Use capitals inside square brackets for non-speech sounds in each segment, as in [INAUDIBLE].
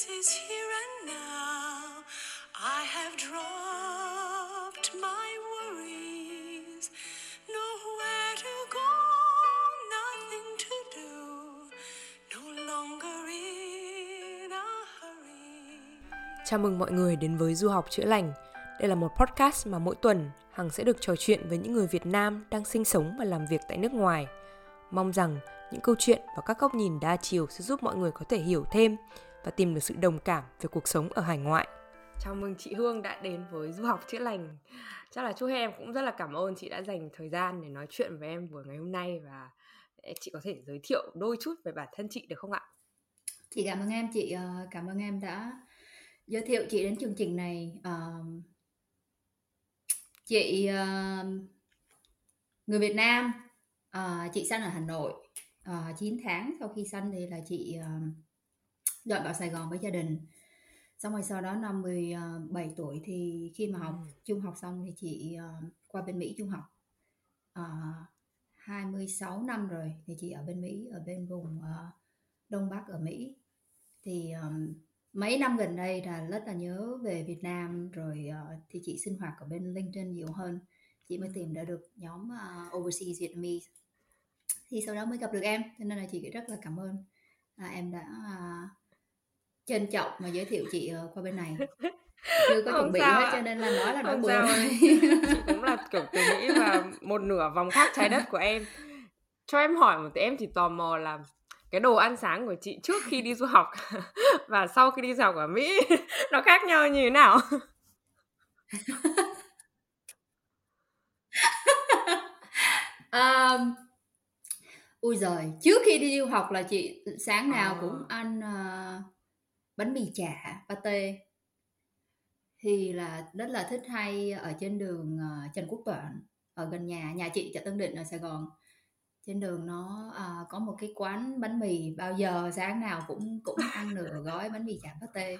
Is here and now. I have dropped my worries. Nowhere to go, nothing to do. No longer in a hurry. Chào mừng mọi người đến với Du học chữa lành. Đây là một podcast mà mỗi tuần Hằng sẽ được trò chuyện với những người Việt Nam đang sinh sống và làm việc tại nước ngoài. Mong rằng những câu chuyện và các góc nhìn đa chiều sẽ giúp mọi người có thể hiểu thêm và tìm được sự đồng cảm về cuộc sống ở hải ngoại. Chào mừng chị Hương đã đến với Du học chữa lành. Chắc là chúc em cũng rất là cảm ơn chị đã dành thời gian để nói chuyện với em buổi ngày hôm nay và chị có thể giới thiệu đôi chút về bản thân chị được không ạ? Chị cảm ơn em, chị ờ, cảm ơn em đã giới thiệu chị đến chương trình này. Ờ, chị ờ, người Việt Nam, ờ, chị sinh ở Hà Nội. Ờ, 9 tháng sau khi sinh thì là chị dọn vào Sài Gòn với gia đình. Xong rồi sau đó năm 17 tuổi thì khi mà học Ừ. trung học xong thì chị ờ, qua bên Mỹ trung học. Ờ, 26 năm rồi thì chị ở bên Mỹ, ở bên vùng ờ, Đông Bắc ở Mỹ. Thì ờm, mấy năm gần đây là rất là nhớ về Việt Nam rồi ờ, thì chị sinh hoạt ở bên LinkedIn nhiều hơn. Chị mới tìm ra được nhóm ờ, Overseas Vietnamese. Thì sau đó mới gặp được em, cho nên là chị rất là cảm ơn à, em đã à, trân trọng mà giới thiệu chị ờ, qua bên này. [LAUGHS] Chưa có Không chuẩn bị hết ạ. cho nên là nói là nói bừa. Chị cũng là kiểu từ Mỹ và một nửa vòng khác trái đất của em. Cho em hỏi một tí em chỉ tò mò là cái đồ ăn sáng của chị trước khi đi du học [LAUGHS] và sau khi đi du học ở Mỹ [LAUGHS] nó khác nhau như thế nào? Um, ui giời, trước khi đi du học là chị sáng nào À. cũng ăn ờ, bánh mì chả, pate. Thì là rất là thích hay ở trên đường ờ, Trần Quốc Toản ở gần nhà, nhà chị chợ Tân Định ở Sài Gòn. Trên đường nó à, có một cái quán bánh mì bao giờ sáng nào cũng cũng ăn nửa gói bánh mì chả pate.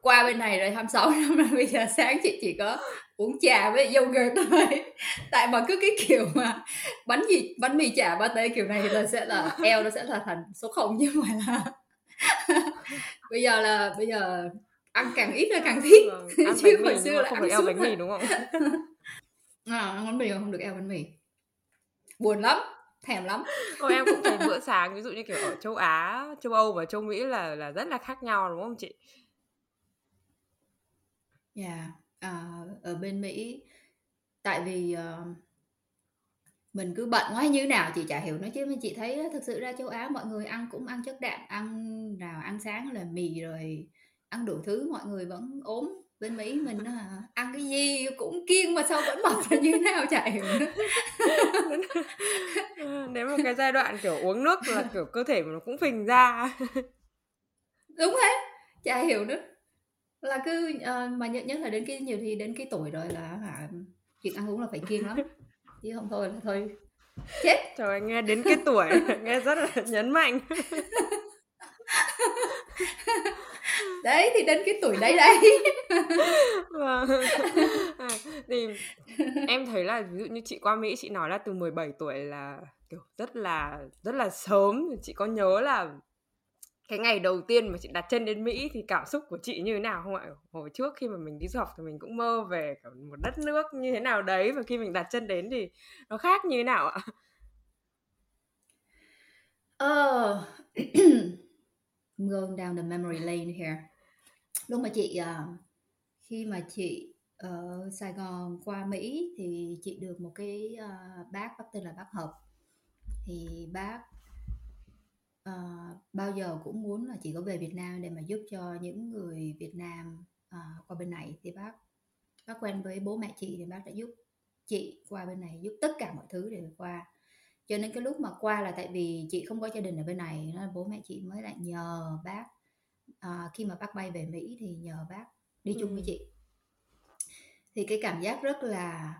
Qua bên này rồi 26 năm rồi bây giờ sáng chị chỉ có uống trà với yogurt thôi. Tại mà cứ cái kiểu mà bánh gì bánh mì chả pate kiểu này là sẽ là eo nó sẽ là thành số không chứ không phải là [LAUGHS] bây giờ là bây giờ ăn càng ít là càng thích. Vâng, [LAUGHS] ăn chứ hồi xưa là không ăn được eo bánh mì đúng không? [LAUGHS] à, ăn bánh mì không được eo bánh mì. Buồn lắm thèm lắm. Ôi em cũng thấy bữa sáng ví dụ như kiểu ở châu Á, châu Âu và châu Mỹ là là rất là khác nhau đúng không chị? Dạ, à, ở bên Mỹ tại vì ờ, mình cứ bận quá như nào chị chả hiểu nữa chứ. Mà chị thấy thực sự ra châu Á mọi người ăn cũng ăn chất đạm ăn nào ăn sáng là mì rồi ăn đủ thứ mọi người vẫn ốm. Bên Mỹ mình hả, ăn cái gì cũng kiêng mà sao vẫn mập là như thế nào chả hiểu nữa. [LAUGHS] Đến một cái giai đoạn kiểu uống nước là kiểu cơ thể nó cũng phình ra. [LAUGHS] đúng thế chả hiểu nữa. Là cứ ờ, mà nhất nhất là đến cái nhiều thì đến cái tuổi rồi là hả chuyện ăn uống là phải kiêng lắm chứ không thôi là thôi chết Trời ơi, nghe đến cái tuổi [LAUGHS] nghe rất là nhấn mạnh. [LAUGHS] đấy thì đến cái tuổi đấy đấy Vâng. À, [LAUGHS] thì em thấy là ví dụ như chị qua Mỹ chị nói là từ 17 tuổi là kiểu rất là rất là sớm chị có nhớ là cái ngày đầu tiên mà chị đặt chân đến Mỹ thì cảm xúc của chị như thế nào không ạ? Hồi trước khi mà mình đi du học thì mình cũng mơ về một đất nước như thế nào đấy và khi mình đặt chân đến thì nó khác như thế nào ạ? ờ [CLEARS THROAT] I'm going down the memory lane here lúc mà chị uh, khi mà chị ở Sài Gòn qua Mỹ thì chị được một cái uh, bác bác tên là bác Hợp thì bác à, bao giờ cũng muốn là chị có về Việt Nam để mà giúp cho những người Việt Nam à, qua bên này thì bác bác quen với bố mẹ chị thì bác đã giúp chị qua bên này giúp tất cả mọi thứ để qua cho nên cái lúc mà qua là tại vì chị không có gia đình ở bên này nên bố mẹ chị mới lại nhờ bác à, khi mà bác bay về Mỹ thì nhờ bác đi chung với Ừ. chị thì cái cảm giác rất là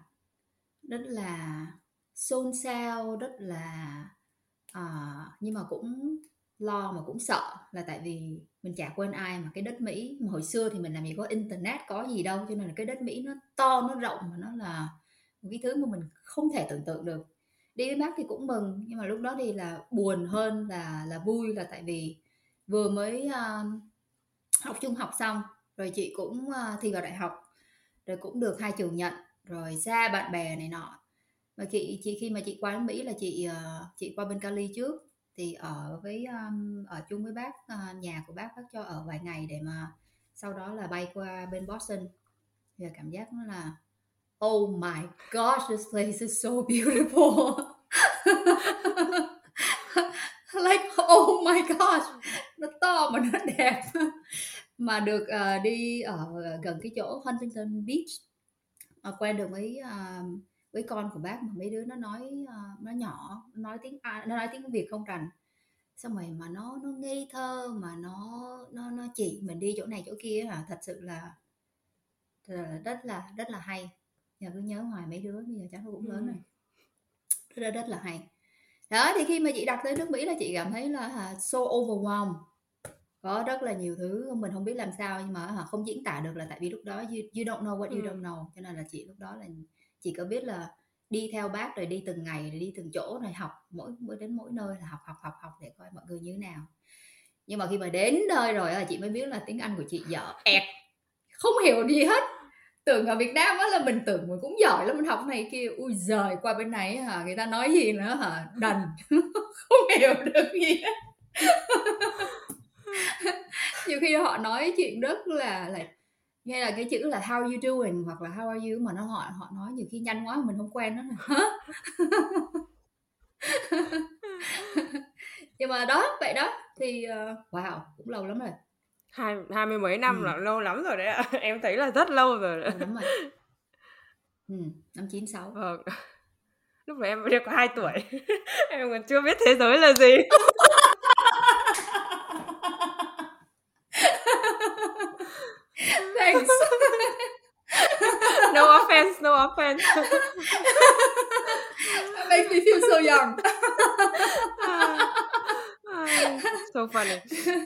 rất là xôn xao rất là à, nhưng mà cũng lo mà cũng sợ là tại vì mình chả quên ai mà cái đất Mỹ. Mà hồi xưa thì mình làm gì có internet có gì đâu cho nên là cái đất Mỹ nó to nó rộng mà nó là một cái thứ mà mình không thể tưởng tượng được. Đi với bác thì cũng mừng nhưng mà lúc đó thì là buồn hơn là là vui là tại vì vừa mới uh, học trung học xong rồi chị cũng uh, thi vào đại học rồi cũng được hai trường nhận rồi xa bạn bè này nọ mà chị chị khi mà chị qua đến Mỹ là chị uh, chị qua bên Cali trước. Thì ở với um, ở chung với bác uh, nhà của bác bác cho ở vài ngày để mà sau đó là bay qua bên Boston. Thì cảm giác nó là oh my gosh this place is so beautiful. [LAUGHS] Like oh my gosh nó to mà nó đẹp. Mà được uh, đi ở gần cái chỗ Huntington Beach uh, quen được với uh, với con của bác mà mấy đứa nó nói uh, nó nhỏ nó nói tiếng nó nói tiếng Việt không rành. Xong rồi mà nó nó ngây thơ mà nó nó nó chỉ mình đi chỗ này chỗ kia à thật sự là, là rất là rất là hay. Giờ cứ nhớ hoài mấy đứa bây giờ chắc nó cũng lớn ừ. rồi. Rất là rất là hay. Đó thì khi mà chị đặt tới nước Mỹ là chị cảm thấy là uh, so overwhelmed. Có rất là nhiều thứ mình không biết làm sao nhưng mà không diễn tả được là tại vì lúc đó you, you don't know what you ừ. don't know. Cho nên là chị lúc đó là chỉ có biết là đi theo bác rồi đi từng ngày rồi đi từng chỗ rồi học mỗi mỗi, đến mỗi nơi là học học học học để coi mọi người như thế nào. Nhưng mà khi mà đến nơi rồi là chị mới biết là tiếng Anh của chị dở ẹt. Không hiểu gì hết. Tưởng ở Việt Nam á là mình tưởng mình cũng giỏi lắm, mình học này kia. Ui giời, qua bên này hả, người ta nói gì nữa hả? Đần. [LAUGHS] Không hiểu được gì hết. [LAUGHS] Nhiều khi họ nói chuyện rất là là nghe là cái chữ là how you doing hoặc là how are you mà nó họ họ nói nhiều khi nhanh quá mình không quen đó hả? [LAUGHS] Nhưng mà đó vậy đó thì uh, wow cũng lâu lắm rồi. Hai hai mươi mấy năm ừ. là lâu lắm rồi đấy ạ. [LAUGHS] Em thấy là rất lâu rồi. Đấy. đúng rồi. Ừ, năm chín sáu. Vâng. [LAUGHS] Lúc đấy em mới có hai tuổi em còn chưa biết thế giới là gì Thanks. no offense. That makes me feel so young. so funny.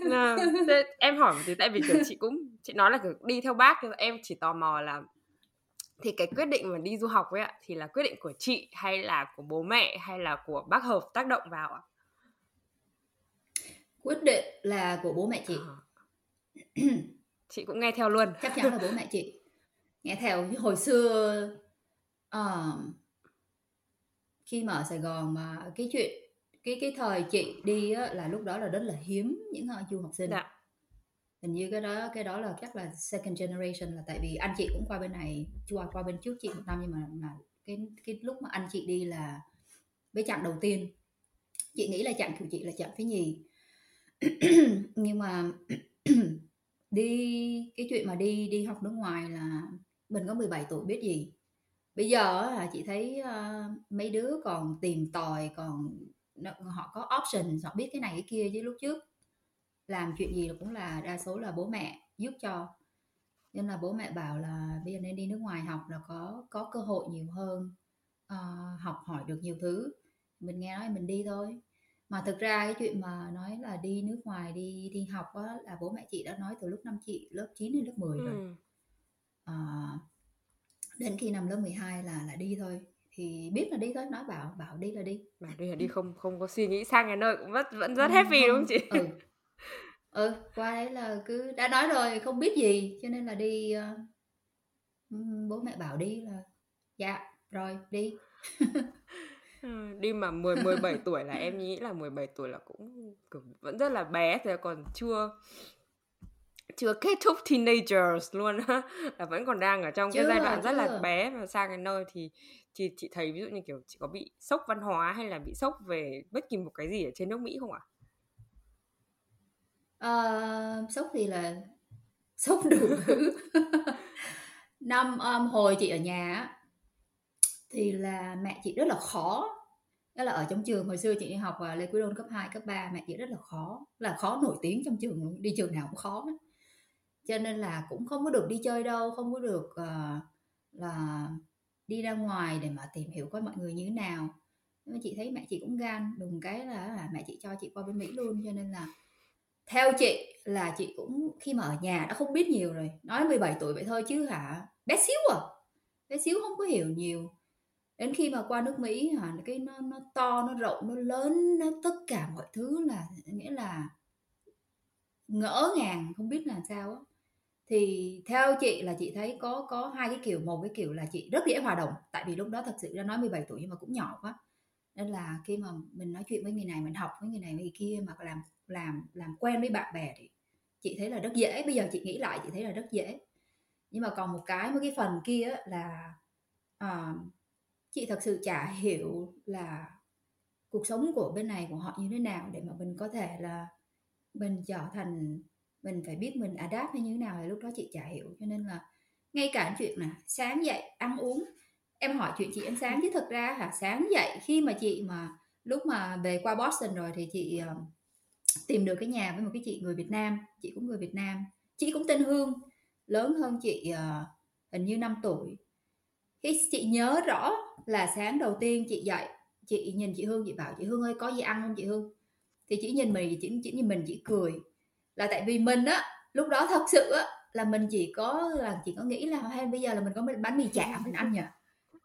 No, thế em hỏi tí tại vì kiểu chị cũng chị nói là kiểu đi theo bác thì em chỉ tò mò là thì cái quyết định mà đi du học ấy ạ thì là quyết định của chị hay là của bố mẹ hay là của bác hợp tác động vào ạ? Quyết định là của bố mẹ chị. À. chị cũng nghe theo luôn chắc chắn là bố mẹ chị nghe theo hồi xưa uh, khi mà ở Sài Gòn mà cái chuyện cái cái thời chị đi á, là lúc đó là rất là hiếm những uh, du học sinh. Dạ. hình như cái đó cái đó là chắc là second generation là tại vì anh chị cũng qua bên này qua qua bên trước chị một năm nhưng mà mà cái cái lúc mà anh chị đi là với chặng đầu tiên. Chị nghĩ là chặng của chị là chặng thứ nhì. [CLEARS THROAT] Nhưng mà [CLEARS THROAT] đi cái chuyện mà đi đi học nước ngoài là mình có 17 tuổi biết gì bây giờ là chị thấy uh, mấy đứa còn tìm tòi còn họ có option họ biết cái này cái kia chứ lúc trước làm chuyện gì cũng là đa số là bố mẹ giúp cho. Nên là bố mẹ bảo là bây giờ nên đi nước ngoài học là có có cơ hội nhiều hơn uh, học hỏi được nhiều thứ. Mình nghe nói mình đi thôi. Mà thực ra cái chuyện mà nói là đi nước ngoài đi đi học á, là bố mẹ chị đã nói từ lúc năm chị lớp 9 đến lớp 10 rồi. Ừ. à, đến khi năm lớp 12 là là đi thôi. Thì biết là đi thôi nói bảo bảo đi là đi. Bảo đi là đi không không có suy nghĩ sang cái nơi cũng rất vẫn rất ừ, happy không, đúng không chị? ừ. ừ qua đấy là cứ đã nói rồi không biết gì cho nên là đi uh, bố mẹ bảo đi là dạ rồi đi. [LAUGHS] Đi mà 10 17 tuổi là em nghĩ là 17 tuổi là cũng vẫn rất là bé thì còn chưa chưa kết thúc teenagers luôn á là vẫn còn đang ở trong chưa, cái giai đoạn chưa. rất là bé và sang cái nơi thì chị chị thấy ví dụ như kiểu chị có bị sốc văn hóa hay là bị sốc về bất kỳ một cái gì ở trên nước Mỹ không ạ? À? Uh, sốc thì là sốc đủ thứ [LAUGHS] năm um, hồi chị ở nhà thì là mẹ chị rất là khó đó là ở trong trường hồi xưa chị đi học và Lê Quý Đôn cấp 2, cấp 3 mẹ chị rất là khó là khó nổi tiếng trong trường đi trường nào cũng khó đó cho nên là cũng không có được đi chơi đâu không có được uh, là đi ra ngoài để mà tìm hiểu coi mọi người như thế nào. Nhưng mà chị thấy mẹ chị cũng gan đùng cái là, là mẹ chị cho chị qua bên Mỹ luôn. Cho nên là theo chị là chị cũng khi mà ở nhà đã không biết nhiều rồi. Nói 17 tuổi vậy thôi chứ hả? Bé xíu à? Bé xíu không có hiểu nhiều. Đến khi mà qua nước Mỹ hả cái nó nó to nó rộng nó lớn nó tất cả mọi thứ là nghĩa là ngỡ ngàng không biết làm sao á thì theo chị là chị thấy có có hai cái kiểu một cái kiểu là chị rất dễ hòa đồng tại vì lúc đó thật sự ra nói 17 tuổi nhưng mà cũng nhỏ quá. Nên là khi mà mình nói chuyện với người này mình học với người này người kia mà làm làm làm quen với bạn bè thì chị thấy là rất dễ. Bây giờ chị nghĩ lại chị thấy là rất dễ. Nhưng mà còn một cái một cái phần kia là uh, chị thật sự chả hiểu là cuộc sống của bên này của họ như thế nào để mà mình có thể là mình trở thành mình phải biết mình adapt hay như thế nào thì lúc đó chị chả hiểu. Cho nên là ngay cả chuyện là sáng dậy ăn uống em hỏi chuyện chị ăn sáng chứ thực ra hả sáng dậy khi mà chị mà lúc mà về qua Boston rồi thì chị uh, tìm được cái nhà với một cái chị người Việt Nam chị cũng người Việt Nam chị cũng tên Hương lớn hơn chị uh, hình như 5 tuổi. Khi chị nhớ rõ là sáng đầu tiên chị dậy chị nhìn chị Hương chị bảo chị Hương ơi có gì ăn không chị Hương? Thì chị nhìn mình chỉ, chỉ nhìn mình chỉ cười là tại vì mình á lúc đó thật sự á là mình chỉ có là chỉ có nghĩ là hay bây giờ là mình có bánh mì chả mình ăn nhỉ?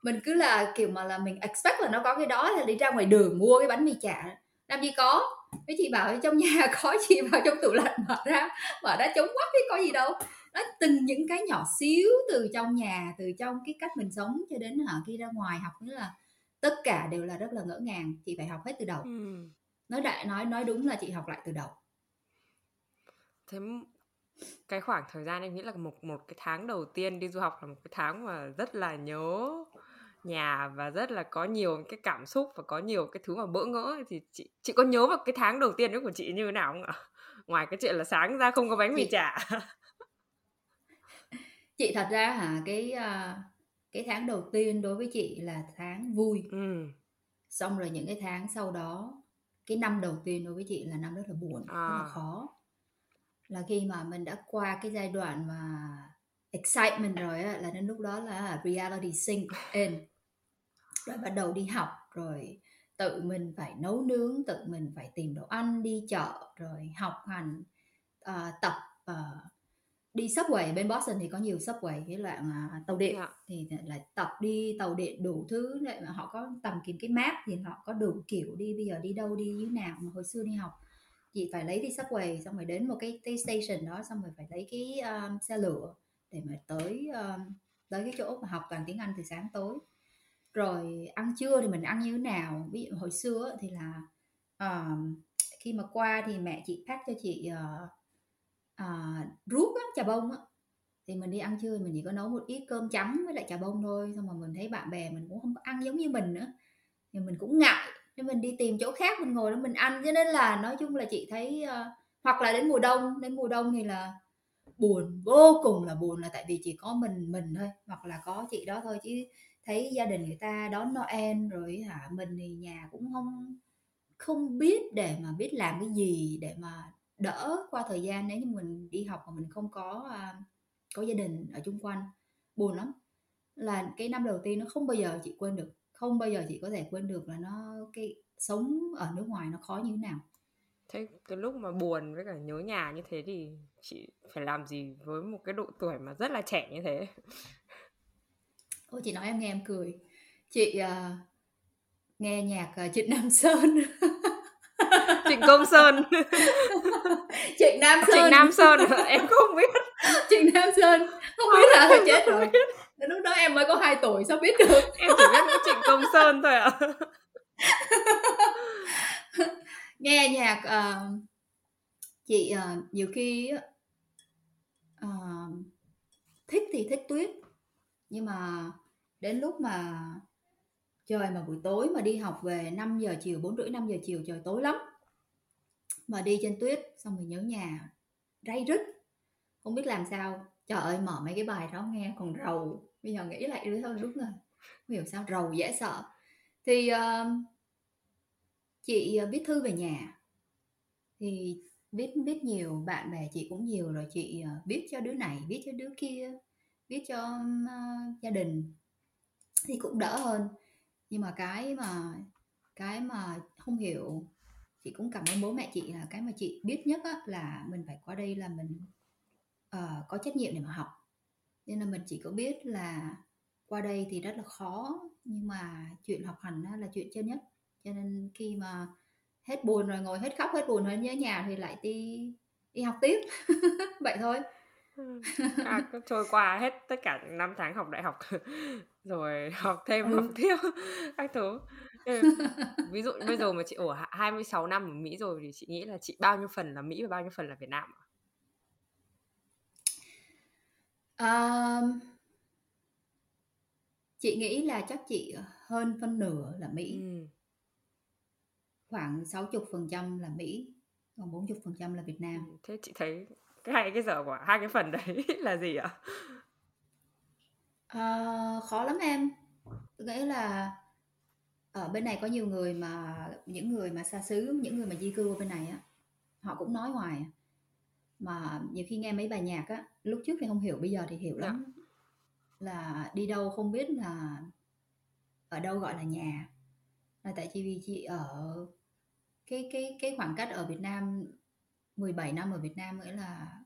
Mình cứ là kiểu mà là mình expect là nó có cái đó là đi ra ngoài đường mua cái bánh mì chả. Làm gì có. Cái chị bảo trong nhà [LAUGHS] có chị vào trong tủ lạnh mở ra mở ra chống quắc cái có gì đâu. Nó từng những cái nhỏ xíu từ trong nhà từ trong cái cách mình sống cho đến hả khi ra ngoài học nữa là tất cả đều là rất là ngỡ ngàng. Chị phải học hết từ đầu. Ừ. nói đại nói nói đúng là chị học lại từ đầu thế cái khoảng thời gian em nghĩ là một một cái tháng đầu tiên đi du học là một cái tháng mà rất là nhớ nhà và rất là có nhiều cái cảm xúc và có nhiều cái thứ mà bỡ ngỡ thì chị chị có nhớ vào cái tháng đầu tiên đấy của chị như thế nào không ạ [LAUGHS] ngoài cái chuyện là sáng ra không có bánh mì chị... chả [LAUGHS] chị thật ra hả cái uh, cái tháng đầu tiên đối với chị là tháng vui ừ. xong rồi những cái tháng sau đó cái năm đầu tiên đối với chị là năm rất là buồn à. rất là à. khó là khi mà mình đã qua cái giai đoạn mà excitement rồi á là đến lúc đó là reality sink in rồi bắt đầu đi học rồi tự mình phải nấu nướng tự mình phải tìm đồ ăn đi chợ rồi học hành uh, tập uh, đi subway bên Boston thì có nhiều subway cái loại mà tàu điện yeah. Dạ. thì lại tập đi tàu điện đủ thứ lại mà họ có tầm kiếm cái map thì họ có đủ kiểu đi bây giờ đi đâu đi như nào mà hồi xưa đi học chị phải lấy đi subway xong rồi đến một cái, cái station đó xong rồi phải lấy cái um, xe lửa để mà tới um, tới cái chỗ mà học toàn tiếng Anh từ sáng tối. Rồi ăn trưa thì mình ăn như thế nào? Ví dụ hồi xưa thì là um, khi mà qua thì mẹ chị pack cho chị uh, uh, ruốc á, trà bông á. Thì mình đi ăn trưa mình chỉ có nấu một ít cơm trắng với lại trà bông thôi xong mà mình thấy bạn bè mình cũng không có ăn giống như mình nữa. Thì mình cũng ngại nên mình đi tìm chỗ khác mình ngồi đó mình ăn. Cho nên là nói chung là chị thấy uh, hoặc là đến mùa đông đến mùa đông thì là buồn vô cùng là buồn là tại vì chỉ có mình mình thôi. Hoặc là có chị đó thôi chứ thấy gia đình người ta đón Noel rồi hả mình thì nhà cũng không không biết để mà biết làm cái gì để mà đỡ qua thời gian. Nếu như mình đi học mà mình không có uh, có gia đình ở chung quanh buồn lắm. Là cái năm đầu tiên nó không bao giờ chị quên được không bao giờ chị có thể quên được là nó cái sống ở nước ngoài nó khó như thế nào. Thế cái lúc mà buồn với cả nhớ nhà như thế thì chị phải làm gì với một cái độ tuổi mà rất là trẻ như thế? Ôi chị nói em nghe em cười. Chị uh, nghe nhạc uh, Trịnh Nam Sơn. [LAUGHS] Trịnh Công Sơn. [LAUGHS] Trịnh Nam Sơn. Trịnh Nam Sơn em không biết. [LAUGHS] Trịnh Nam Sơn. Không biết là chết rồi Đến lúc đó em mới có 2 tuổi sao biết được? [LAUGHS] Em chỉ biết Trịnh Công Sơn thôi ạ. À. [LAUGHS] nghe nhạc uh, chị uh, nhiều khi uh, thích thì thích tuyết nhưng mà đến lúc mà trời mà buổi tối mà đi học về 5 giờ chiều 4 rưỡi 5 giờ chiều trời tối lắm mà đi trên tuyết xong rồi nhớ nhà ray rứt. Không biết làm sao. Trời ơi mở mấy cái bài đó nghe còn rầu bây giờ nghĩ lại đứa thôi đúng rồi. Không hiểu sao rầu dễ sợ. Thì uh, chị viết thư về nhà. Thì biết biết nhiều bạn bè chị cũng nhiều rồi chị ờ, viết cho đứa này viết cho đứa kia viết cho uh, gia đình. Thì cũng đỡ hơn. Nhưng mà cái mà cái mà không hiểu chị cũng cảm ơn bố mẹ chị là cái mà chị biết nhất á, là mình phải qua đây là mình uh, có trách nhiệm để mà học nên là mình chỉ có biết là qua đây thì rất là khó nhưng mà chuyện học hành là chuyện chân nhất. Cho nên khi mà hết buồn rồi ngồi hết khóc hết buồn rồi nhớ nhà thì lại đi đi học tiếp. [LAUGHS] Vậy thôi. À, trôi qua hết tất cả những năm tháng học đại học [LAUGHS] rồi học thêm ừ. học tiếp [LAUGHS] các thứ. Ví dụ bây giờ mà chị ở 26 năm ở Mỹ rồi thì chị nghĩ là chị bao nhiêu phần là Mỹ và bao nhiêu phần là Việt Nam um, chị nghĩ là chắc chị hơn phân nửa là Mỹ. Ừ. khoảng 60 phần trăm là Mỹ còn 40 phần trăm là Việt Nam. Ừ, thế chị thấy cái hai cái giờ của hai cái phần đấy [LAUGHS] là gì ạ? Uh, khó lắm em. Nghĩa là ở bên này có nhiều người mà những người mà xa xứ những người mà di cư ở bên này á họ cũng nói hoài mà nhiều khi nghe mấy bài nhạc á lúc trước thì không hiểu bây giờ thì hiểu lắm. Dạ. là đi đâu không biết là ở đâu gọi là nhà. Là tại vì chị ở cái cái cái khoảng cách ở Việt Nam 17 năm ở Việt Nam nghĩa là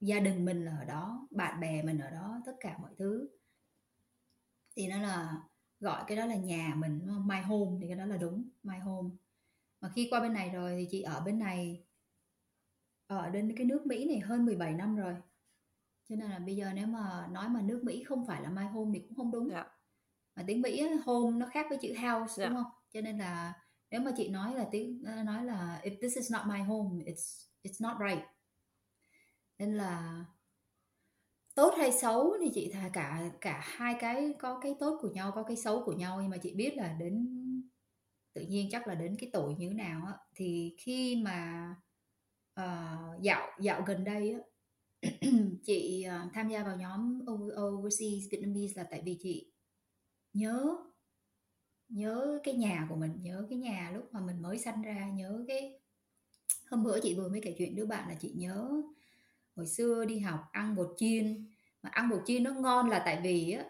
gia đình mình là ở đó bạn bè mình ở đó tất cả mọi thứ. Thì nó là gọi cái đó là nhà mình my home thì cái đó là đúng my home. Mà khi qua bên này rồi thì chị ở bên này ở đến cái nước Mỹ này hơn 17 năm rồi cho nên là bây giờ nếu mà nói mà nước Mỹ không phải là my home thì cũng không đúng. Dạ. mà tiếng Mỹ home nó khác với chữ house yeah. đúng dạ. không cho nên là nếu mà chị nói là tiếng ờ, nói là if this is not my home it's it's not right nên là tốt hay xấu thì chị thà cả cả hai cái có cái tốt của nhau có cái xấu của nhau nhưng mà chị biết là đến tự nhiên chắc là đến cái tuổi như thế nào á thì khi mà uh, dạo dạo gần đây á [CLEARS THROAT] chị uh, tham gia vào nhóm overseas Vietnamese là tại vì chị nhớ nhớ cái nhà của mình nhớ cái nhà lúc mà mình mới sanh ra nhớ cái hôm bữa chị vừa mới kể chuyện đứa bạn là chị nhớ hồi xưa đi học ăn bột chiên. Mà ăn bột chiên nó ngon là tại vì á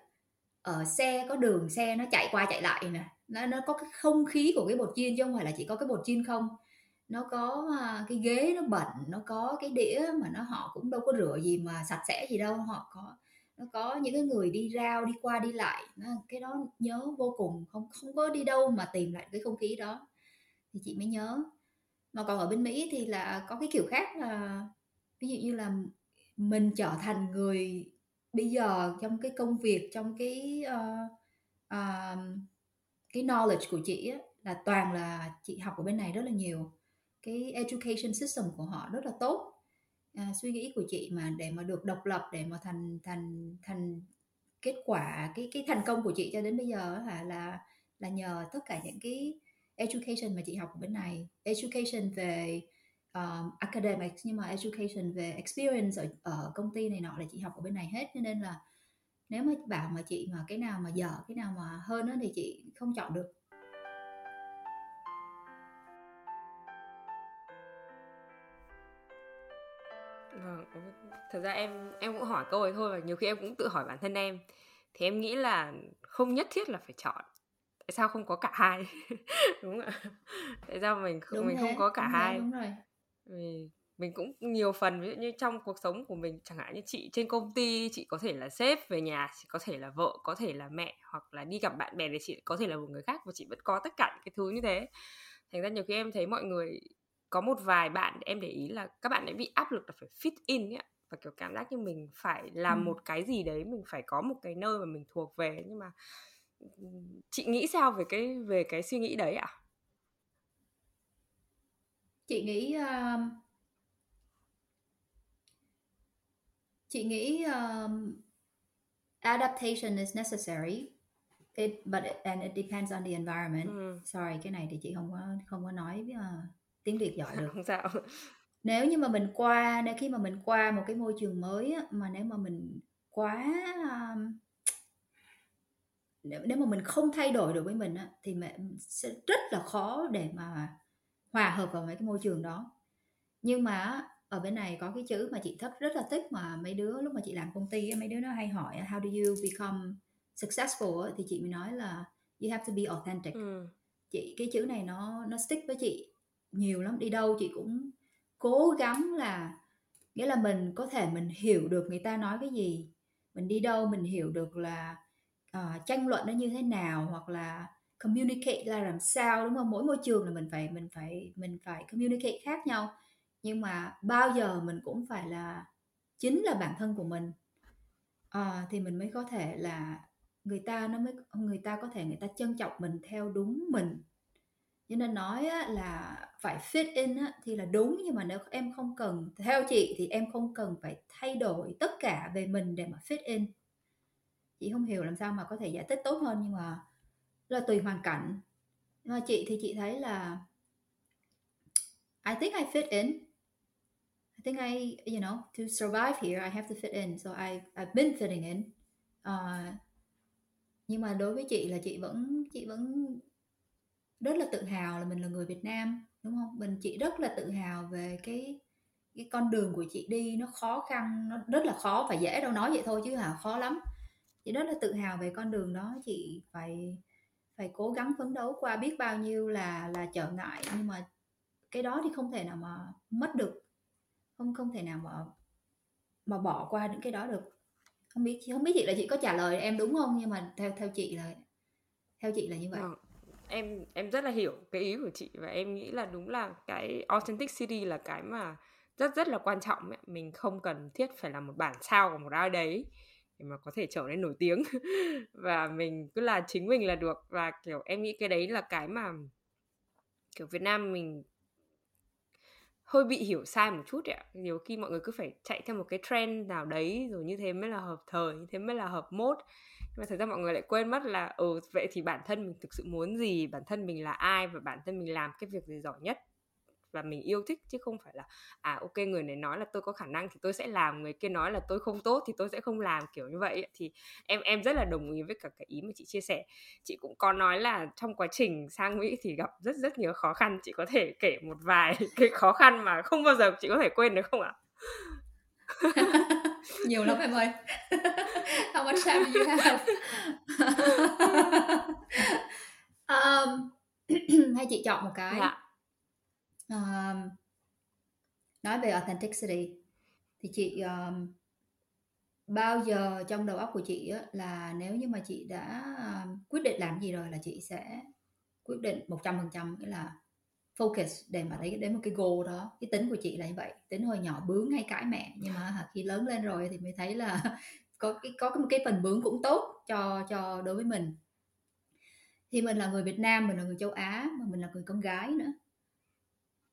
ở xe có đường xe nó chạy qua chạy lại nè nó nó có cái không khí của cái bột chiên chứ không phải là chỉ có cái bột chiên không nó có à, cái ghế nó bẩn nó có cái đĩa mà nó họ cũng đâu có rửa gì mà sạch sẽ gì đâu. Họ có nó có những cái người đi rao đi qua đi lại. Nó, cái đó nhớ vô cùng. Không không có đi đâu mà tìm lại cái không khí đó. Thì chị mới nhớ. Mà còn ở bên Mỹ thì là có cái kiểu khác là ví dụ như là mình trở thành người bây giờ trong cái công việc trong cái uh, uh, cái knowledge của chị á, là toàn là chị học ở bên này rất là nhiều cái education system của họ rất là tốt. À, suy nghĩ của chị mà để mà được độc lập để mà thành thành thành kết quả cái cái thành công của chị cho đến bây giờ là là là nhờ tất cả những cái education mà chị học ở bên này. Education về um, academics nhưng mà education về experience ở, ở công ty này nọ là chị học ở bên này hết. Cho nên là nếu mà bảo mà chị mà cái nào mà dở cái nào mà hơn đó thì chị không chọn được. Thật ra em em cũng hỏi câu ấy thôi và nhiều khi em cũng tự hỏi bản thân em. Thì em nghĩ là không nhất thiết là phải chọn. Tại sao không có cả hai? [LAUGHS] Đúng không ạ. Tại sao mình không đúng mình thế, không có cả đúng hai? đúng rồi. Vì mình cũng nhiều phần ví dụ như trong cuộc sống của mình chẳng hạn như chị trên công ty chị có thể là sếp về nhà chị có thể là vợ có thể là mẹ hoặc là đi gặp bạn bè thì chị có thể là một người khác và chị vẫn có tất cả những cái thứ như thế. Thành ra nhiều khi em thấy mọi người có một vài bạn em để ý là các bạn ấy bị áp lực là phải fit in ấy và kiểu cảm giác như mình phải làm ừ. một cái gì đấy mình phải có một cái nơi mà mình thuộc về nhưng mà chị nghĩ sao về cái về cái suy nghĩ đấy ạ à? chị nghĩ uh, chị nghĩ um, adaptation is necessary it but it, and it depends on the environment ừ. sorry cái này thì chị không có không có nói uh, tiếng việt giỏi được. [LAUGHS] Không sao nếu như mà mình qua nếu khi mà mình qua một cái môi trường mới á, mà nếu mà mình quá um, nếu, nếu mà mình không thay đổi được với mình á, thì mình sẽ rất là khó để mà hòa hợp vào mấy cái môi trường đó. Nhưng mà ở bên này có cái chữ mà chị thích rất là thích mà mấy đứa lúc mà chị làm công ty mấy đứa nó hay hỏi how do you become successful? thì chị mới nói là you have to be authentic. Ừ. chị cái chữ này nó nó stick với chị nhiều lắm đi đâu chị cũng cố gắng là nghĩa là mình có thể mình hiểu được người ta nói cái gì mình đi đâu mình hiểu được là uh, tranh luận nó như thế nào hoặc là communicate là làm sao đúng không? Mỗi môi trường là mình phải mình phải mình phải communicate khác nhau. Nhưng mà bao giờ mình cũng phải là chính là bản thân của mình. À, thì mình mới có thể là người ta nó mới người ta có thể người ta trân trọng mình theo đúng mình cho nên nói á, là phải fit in á, thì là đúng nhưng mà nếu em không cần theo chị thì em không cần phải thay đổi tất cả về mình để mà fit in. Chị không hiểu làm sao mà có thể giải thích tốt hơn nhưng mà là tùy hoàn cảnh. Nhưng mà chị thì chị thấy là I think I fit in. I think I you know to survive here I have to fit in. So I I've been fitting in. Uh, nhưng mà đối với chị là chị vẫn chị vẫn rất là tự hào là mình là người Việt Nam, đúng không? Mình chị rất là tự hào về cái cái con đường của chị đi, nó khó khăn, nó rất là khó phải dễ đâu nói vậy thôi chứ hả? Khó lắm. Chị rất là tự hào về con đường đó, chị phải phải cố gắng phấn đấu qua biết bao nhiêu là là trở ngại. Nhưng mà cái đó thì không thể nào mà mất được. Không không thể nào mà mà bỏ qua những cái đó được. Không biết không biết chị là chị có trả lời em đúng không? Nhưng mà theo theo chị là, theo chị là như vậy. Vâng em em rất là hiểu cái ý của chị và em nghĩ là đúng là cái authentic city là cái mà rất rất là quan trọng ấy. mình không cần thiết phải là một bản sao của một ai đấy để mà có thể trở nên nổi tiếng. [LAUGHS] Và mình cứ là chính mình là được. Và kiểu em nghĩ cái đấy là cái mà kiểu Việt Nam mình hơi bị hiểu sai một chút ạ. Nhiều khi mọi người cứ phải chạy theo một cái trend nào đấy rồi như thế mới là hợp thời, như thế mới là hợp mốt mà thực ra mọi người lại quên mất là ừ vậy thì bản thân mình thực sự muốn gì? Bản thân mình là ai? Và bản thân mình làm cái việc gì giỏi nhất? Và mình yêu thích, chứ không phải là à ok, người này nói là tôi có khả năng thì tôi sẽ làm, người kia nói là tôi không tốt thì tôi sẽ không làm, kiểu như vậy thì em em rất là đồng ý với cả cái ý mà chị chia sẻ. Chị cũng có nói là trong quá trình sang Mỹ thì gặp rất rất nhiều khó khăn. Chị có thể kể một vài [LAUGHS] cái khó khăn mà không bao giờ chị có thể quên được không ạ? [LAUGHS] nhiều lắm em ơi. [LAUGHS] How much time do you have? [LAUGHS] Um, [CLEARS THROAT] hay chị chọn một cái. Dạ. Um, nói về authenticity thì chị um, bao giờ trong đầu óc của chị á, là nếu như mà chị đã um, quyết định làm gì rồi là chị sẽ quyết định 100% nghĩa là focus để mà lấy đến một cái goal đó. Cái tính của chị là như vậy. Tính hồi nhỏ bướng hay cãi mẹ, nhưng mà khi lớn lên rồi thì mới thấy là [LAUGHS] có cái, có một cái phần bướng cũng tốt cho cho đối với mình. Thì mình là người Việt Nam, mình là người châu Á, mà mình là người con gái nữa.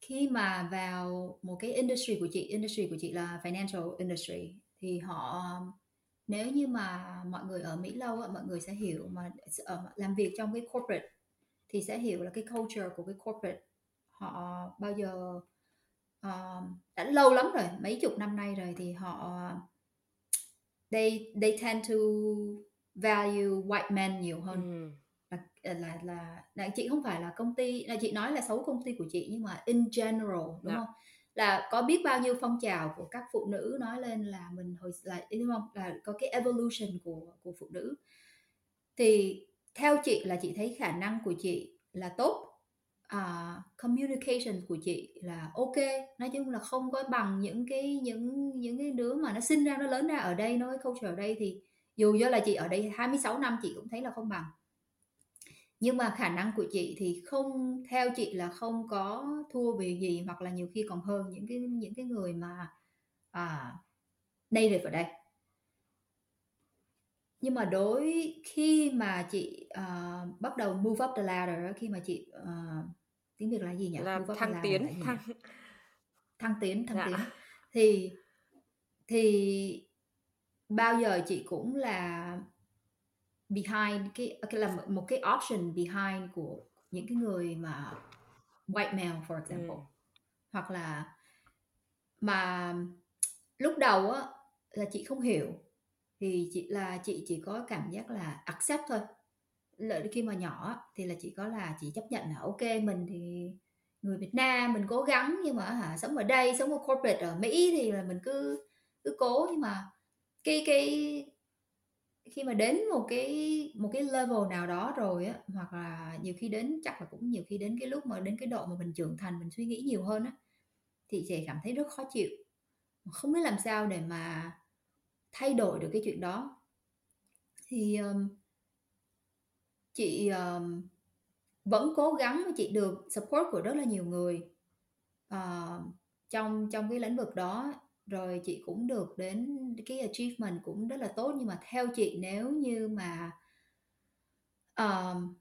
Khi mà vào một cái industry của chị, industry của chị là financial industry, thì họ, nếu như mà mọi người ở Mỹ lâu mọi người sẽ hiểu mà ờ, làm việc trong cái corporate, thì sẽ hiểu là cái culture của cái corporate họ bao giờ uh, đã lâu lắm rồi mấy chục năm nay rồi thì họ they they tend to value white men nhiều hơn. Ừ. là, là là là chị không phải là công ty là chị nói là xấu công ty của chị nhưng mà in general đúng Dạ. không? Là có biết bao nhiêu phong trào của các phụ nữ nói lên là mình hồi là đúng không? Là có cái evolution của của phụ nữ. Thì theo chị là chị thấy khả năng của chị là tốt à, communication của chị là ok. Nói chung là không có bằng những cái những những cái đứa mà nó sinh ra nó lớn ra ở đây nó cái culture ở đây thì dù do là chị ở đây 26 năm chị cũng thấy là không bằng. Nhưng mà khả năng của chị thì không theo chị là không có thua về gì hoặc là nhiều khi còn hơn những cái những cái người mà à, rồi ở đây. Nhưng mà đối khi mà chị uh, bắt đầu move up the ladder khi mà chị uh, tiếng việt là gì nhỉ? Là thăng tiến là thăng thăng tiến thăng Dạ. tiến. Thì thì bao giờ chị cũng là behind cái là một- một cái option behind của những cái người mà white male for example. Ừ. hoặc là mà lúc đầu á là chị không hiểu. Thì chị là chị chỉ có cảm giác là accept thôi lợi khi mà nhỏ thì là chỉ có là chị chấp nhận là ok mình thì người Việt Nam mình cố gắng nhưng mà hả sống ở đây sống ở corporate ở Mỹ thì là mình cứ cứ cố. Nhưng mà cái cái khi mà đến một cái một cái level nào đó rồi á hoặc là nhiều khi đến chắc là cũng nhiều khi đến cái lúc mà đến cái độ mà mình trưởng thành mình suy nghĩ nhiều hơn á thì chị cảm thấy rất khó chịu. Không biết làm sao để mà thay đổi được cái chuyện đó. Thì um, chị um, vẫn cố gắng và chị được support của rất là nhiều người uh, trong trong cái lĩnh vực đó. Rồi chị cũng được đến cái achievement cũng rất là tốt nhưng mà theo chị nếu như mà um,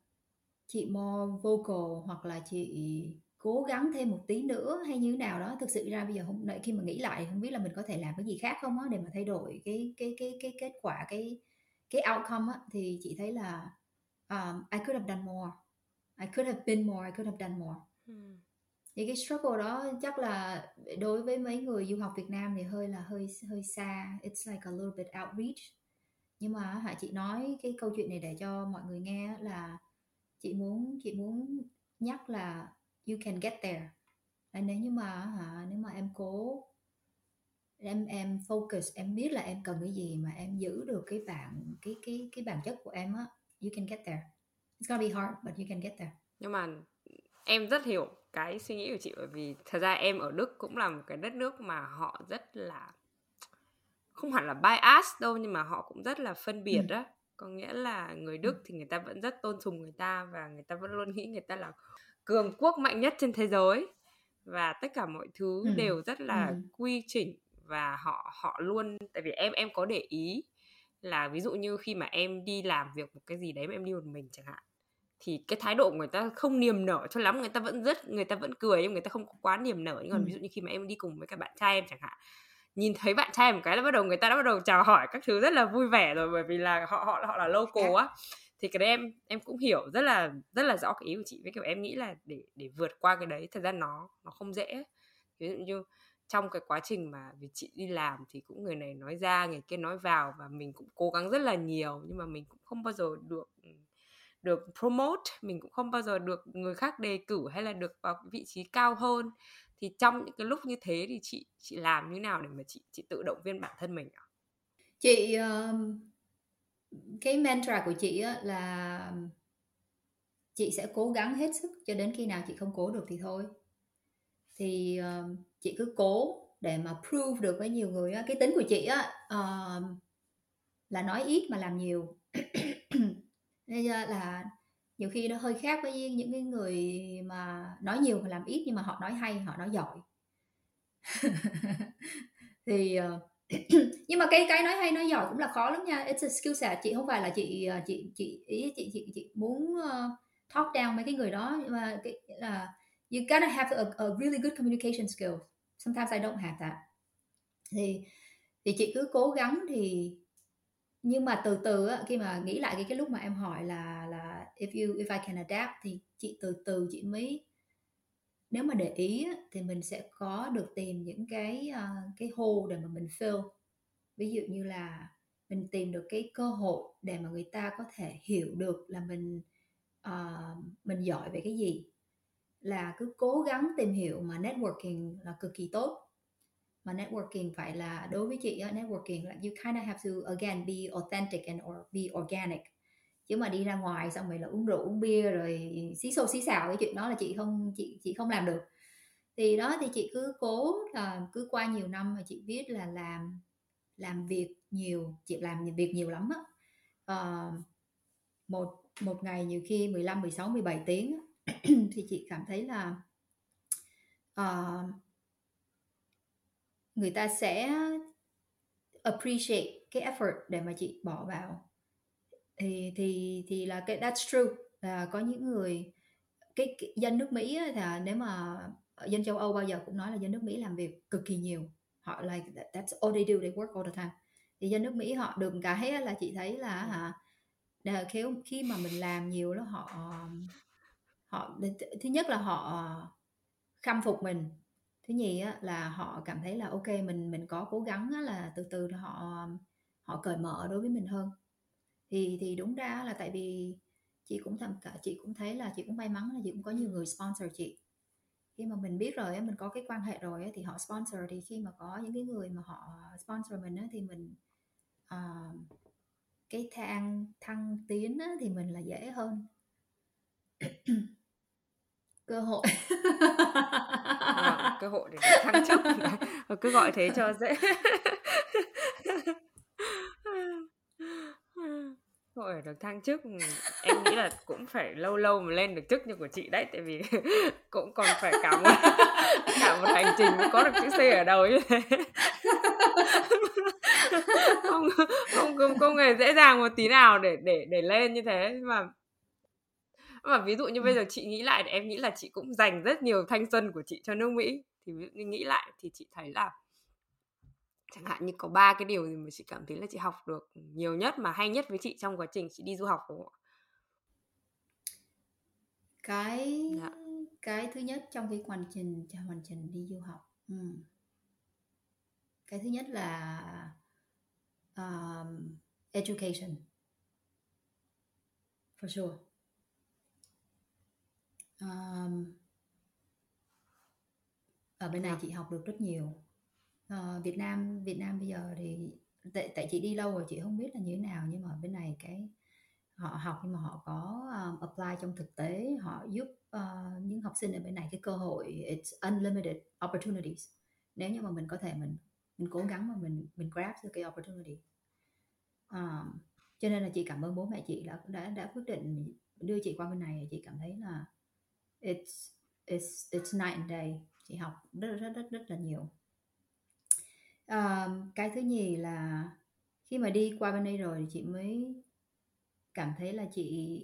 chị more vocal hoặc là chị cố gắng thêm một tí nữa hay như nào đó thực sự ra bây giờ không đợi khi mà nghĩ lại không biết là mình có thể làm cái gì khác không á để mà thay đổi cái cái cái cái kết quả cái cái outcome á thì chị thấy là um, I could have done more. I could have been more I could have done more. Hmm. thì cái struggle đó chắc là đối với mấy người du học Việt Nam thì hơi là hơi hơi xa. It's like a little bit outreach. Nhưng mà hả chị nói cái câu chuyện này để cho mọi người nghe là chị muốn chị muốn nhắc là you can get there. Là nếu như mà hả nếu mà em cố em em focus em biết là em cần cái gì mà em giữ được cái bản cái cái cái bản chất của em á you can get there it's gonna be hard but you can get there nhưng mà em rất hiểu cái suy nghĩ của chị bởi vì thật ra em ở Đức cũng là một cái đất nước mà họ rất là không hẳn là bias đâu nhưng mà họ cũng rất là phân biệt ừ. có nghĩa là người Đức ừ. thì người ta vẫn rất tôn sùng người ta và người ta vẫn luôn nghĩ người ta là cường quốc mạnh nhất trên thế giới và tất cả mọi thứ ừ. đều rất là quy chỉnh và họ họ luôn tại vì em em có để ý là ví dụ như khi mà em đi làm việc một cái gì đấy mà em đi một mình chẳng hạn thì cái thái độ của người ta không niềm nở cho lắm người ta vẫn rất người ta vẫn cười nhưng người ta không quá niềm nở. Nhưng còn ừ. ví dụ như khi mà em đi cùng với các bạn trai em chẳng hạn nhìn thấy bạn trai một cái là bắt đầu người ta đã bắt đầu chào hỏi các thứ rất là vui vẻ rồi bởi vì là họ họ họ là local á. Thì cái đấy em em cũng hiểu rất là rất là rõ cái ý của chị. Với kiểu em nghĩ là để để vượt qua cái đấy thật ra nó nó không dễ. Ví dụ như trong cái quá trình mà vì chị đi làm thì cũng người này nói ra người kia nói vào và mình cũng cố gắng rất là nhiều nhưng mà mình cũng không bao giờ được ừ, được promote mình cũng không bao giờ được người khác đề cử hay là được vào vị trí cao hơn. Thì trong những cái lúc như thế thì chị chị làm như nào để mà chị chị tự động viên bản thân mình ạ? Chị ờ, cái mantra của chị á, là chị sẽ cố gắng hết sức cho đến khi nào chị không cố được thì thôi thì uh, chị cứ cố để mà prove được với nhiều người á. cái tính của chị á uh, là nói ít mà làm nhiều. [CLEARS THROAT] Nên là nhiều khi nó hơi khác với những cái người mà nói nhiều mà làm ít nhưng mà họ nói hay họ nói giỏi. [LAUGHS] Thì ờ, [CLEARS THROAT] nhưng mà cái cái nói hay nói giỏi cũng là khó lắm nha. It's a skill set. Chị không phải là chị chị chị ý chị chị chị muốn uh, talk down mấy cái người đó. Nhưng mà cái là uh, you gotta have a, a really good communication skill. Sometimes I don't have that. Thì thì chị cứ cố gắng thì nhưng mà từ từ á, khi mà nghĩ lại cái cái lúc mà em hỏi là là if you if I can adapt thì chị từ từ chị mới nếu mà để ý thì mình sẽ có được tìm những cái uh, cái hole để mà mình fill. Ví dụ như là mình tìm được cái cơ hội để mà người ta có thể hiểu được là mình uh, mình giỏi về cái gì là cứ cố gắng tìm hiểu mà networking là cực kỳ tốt. Mà networking phải là đối với chị networking là you kind of have to again be authentic and or be organic. Chứ mà đi ra ngoài xong rồi là uống rượu uống bia rồi xí xô xí xào cái chuyện đó là chị không chị chị không làm được. Thì đó thì chị cứ cố là cứ qua nhiều năm mà chị biết là làm làm việc nhiều chị làm việc nhiều lắm á. Uh, một một ngày nhiều khi 15 16 17 tiếng [CLEARS THROAT] thì chị cảm thấy là uh, người ta sẽ appreciate cái effort để mà chị bỏ vào. Thì thì thì là cái that's true. Là có những người cái, cái dân nước Mỹ á, là nếu mà dân châu Âu bao giờ cũng nói là dân nước Mỹ làm việc cực kỳ nhiều. Họ like that's all they do they work all the time. Thì dân nước Mỹ họ được cái là chị thấy là hả là khi khi mà mình làm nhiều đó họ họ thứ nhất là họ ờ, khâm phục mình. Thứ nhì á, là họ cảm thấy là ok mình mình có cố gắng á, là từ từ họ họ cởi mở đối với mình hơn. Thì thì đúng ra là tại vì chị cũng thầm cả chị cũng thấy là chị cũng may mắn là chị cũng có nhiều người sponsor chị. Khi mà mình biết rồi mình có cái quan hệ rồi thì họ sponsor. Thì khi mà có những cái người mà họ sponsor mình thì mình uh, cái thang thăng tiến thì mình là dễ hơn cơ hội. À, cơ hội để thăng chức. [LAUGHS] Cứ gọi thế cho dễ. [LAUGHS] Ở được thăng chức em nghĩ là cũng phải lâu lâu mà lên được chức như của chị đấy tại vì [LAUGHS] cũng còn phải cả một cả một hành trình mới có được chữ C ở đầu như thế. Không không không không hề dễ dàng một tí nào để để để lên như thế mà mà ví dụ như bây giờ chị nghĩ lại thì em nghĩ là chị cũng dành rất nhiều thanh xuân của chị cho nước Mỹ thì ví dụ như nghĩ lại thì chị thấy là chẳng hạn như có ba cái điều gì mà chị cảm thấy là chị học được nhiều nhất mà hay nhất với chị trong quá trình chị đi du học đúng không ạ? cái dạ. cái thứ nhất trong cái hoàn trình hoàn trình đi du học ừ. cái thứ nhất là um, education for sure um, ở bên này dạ. chị học được rất nhiều. Uh, Việt Nam Việt Nam bây giờ thì tại, tại chị đi lâu rồi chị không biết là như thế nào nhưng mà bên này cái họ học nhưng mà họ có um, apply trong thực tế họ giúp uh, những học sinh ở bên này cái cơ hội it's unlimited opportunities. Nếu như mà mình có thể mình mình cố gắng mà mình mình grab được cái opportunity. Um, cho nên là chị cảm ơn bố mẹ chị đã đã đã quyết định đưa chị qua bên này. Chị cảm thấy là it's it's it's night and day. Chị học rất rất rất rất là nhiều. Um, cái thứ nhì là khi mà đi qua bên đây rồi thì chị mới cảm thấy là chị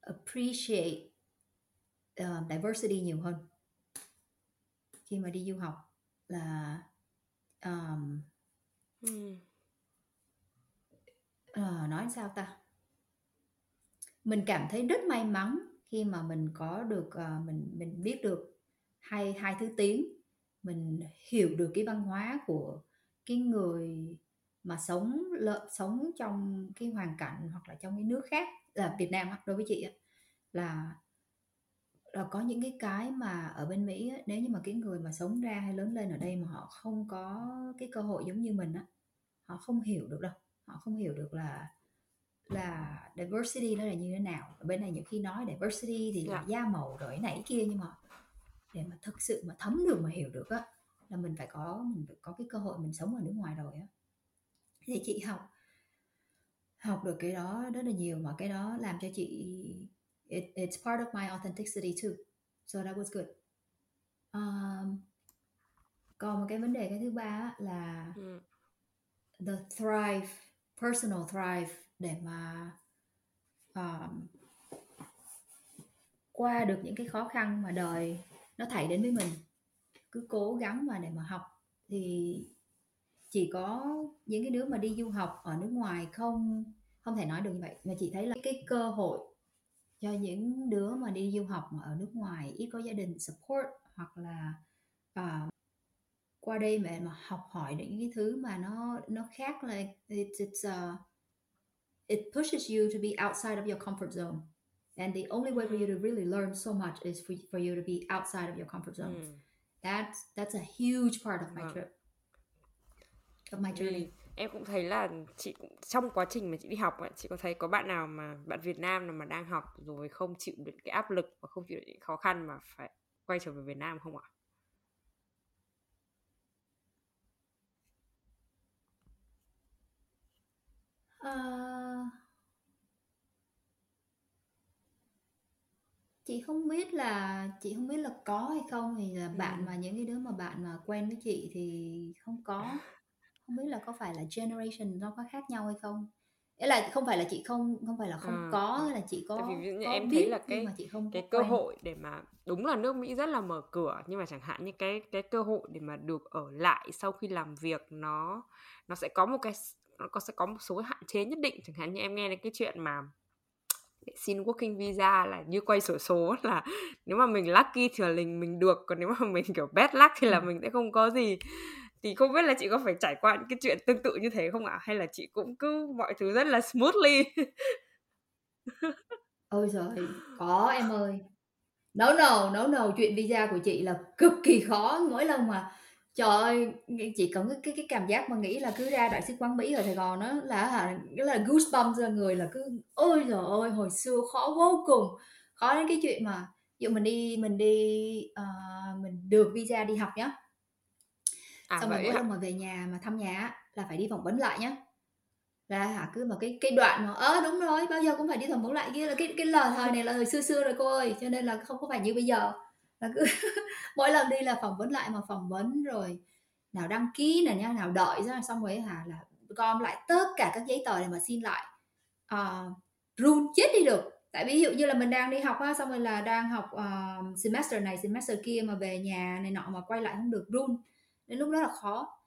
appreciate uh, diversity nhiều hơn. Khi mà đi du học là um, mm. uh, nói sao ta mình cảm thấy rất may mắn khi mà mình có được uh, mình mình biết được hai hai thứ tiếng. Mình hiểu được cái văn hóa của cái người mà sống lợ, sống trong cái hoàn cảnh hoặc là trong cái nước khác là Việt Nam đối với chị là là có những cái cái mà ở bên Mỹ nếu như mà cái người mà sống ra hay lớn lên ở đây mà họ không có cái cơ hội giống như mình á họ không hiểu được đâu. Họ không hiểu được là là diversity nó là như thế nào? Ở bên này nhiều khi nói diversity thì là dạ. da màu rồi này kia nhưng mà để mà thực sự mà thấm được mà hiểu được á là mình phải có mình phải có cái cơ hội mình sống ở nước ngoài rồi á. Thì chị học học được cái đó rất là nhiều mà cái đó làm cho chị it, it's part of my authenticity too. So that was good. Um, còn một cái vấn đề cái thứ ba là ừ. the thrive personal thrive để mà uh, qua được những cái khó khăn mà đời nó thảy đến với mình. Cứ cố gắng mà để mà học. Thì chỉ có những cái đứa mà đi du học ở nước ngoài không không thể nói được như vậy. Mà chị thấy là cái cơ hội cho những đứa mà đi du học mà ở nước ngoài ít có gia đình support hoặc là uh, qua đây mà mà học hỏi những cái thứ mà nó nó khác là it's, it's uh, it pushes you to be outside of your comfort zone and the only way for you to really learn so much is for, for you to be outside of your comfort zone mm. that's that's a huge part of my vâng. trip of my journey em cũng thấy là chị cũng trong quá trình mà chị đi học chị có thấy có bạn nào mà bạn Việt Nam nào mà đang học rồi không chịu được cái áp lực và không chịu được những khó khăn mà phải quay trở về Việt Nam không ạ? Uh, chị không biết là chị không biết là có hay không thì là bạn ừ. mà những cái đứa mà bạn mà quen với chị thì không có không biết là có phải là generation nó có khác nhau hay không Nghĩa là không phải là chị không không phải là không à, có là chị có, Tại vì có em biết, thấy là cái mà chị không cái cơ quen. hội để mà đúng là nước Mỹ rất là mở cửa nhưng mà chẳng hạn như cái cái cơ hội để mà được ở lại sau khi làm việc nó nó sẽ có một cái nó có sẽ có một số hạn chế nhất định. Chẳng hạn như em nghe đến cái chuyện mà để xin working visa là như quay sổ số là nếu mà mình lucky thì là mình mình được còn nếu mà [LAUGHS] mình kiểu bad luck thì là ừ. mình sẽ không có gì. Thì không biết là chị có phải trải qua những cái chuyện tương tự như thế không ạ? Hay là chị cũng cứ mọi thứ rất là smoothly? [LAUGHS] Ôi rồi có em ơi. No no no no chuyện visa của chị là cực kỳ khó. Mỗi lần mà trời ơi chị có cái cái, cái cảm giác mà nghĩ là cứ ra đại sứ quán mỹ ở sài gòn đó là hả cái là goosebumps ra người là cứ ôi trời ơi hồi xưa khó vô cùng. Khó đến cái chuyện mà ví dụ mình đi mình đi uh, mình được visa đi học nhá. À, xong rồi mỗi lần mà về nhà mà thăm nhà là phải đi phỏng vấn lại nhá. Là hả cứ mà cái cái đoạn mà ơ đúng rồi bao giờ cũng phải đi thẩm vấn lại. Kia là cái cái lời thời này là thời xưa xưa rồi cô ơi cho nên là không có phải như bây giờ là cứ [LAUGHS] mỗi lần đi là phỏng vấn lại mà phỏng vấn rồi nào đăng ký này nha nào đợi ra xong rồi hả là gom lại tất cả các giấy tờ để mà xin lại. Uh, run chết đi được. Tại ví dụ như là mình đang đi học á xong rồi là đang học uh, semester này semester kia mà về nhà này nọ mà quay lại không được run. Đến lúc đó là khó.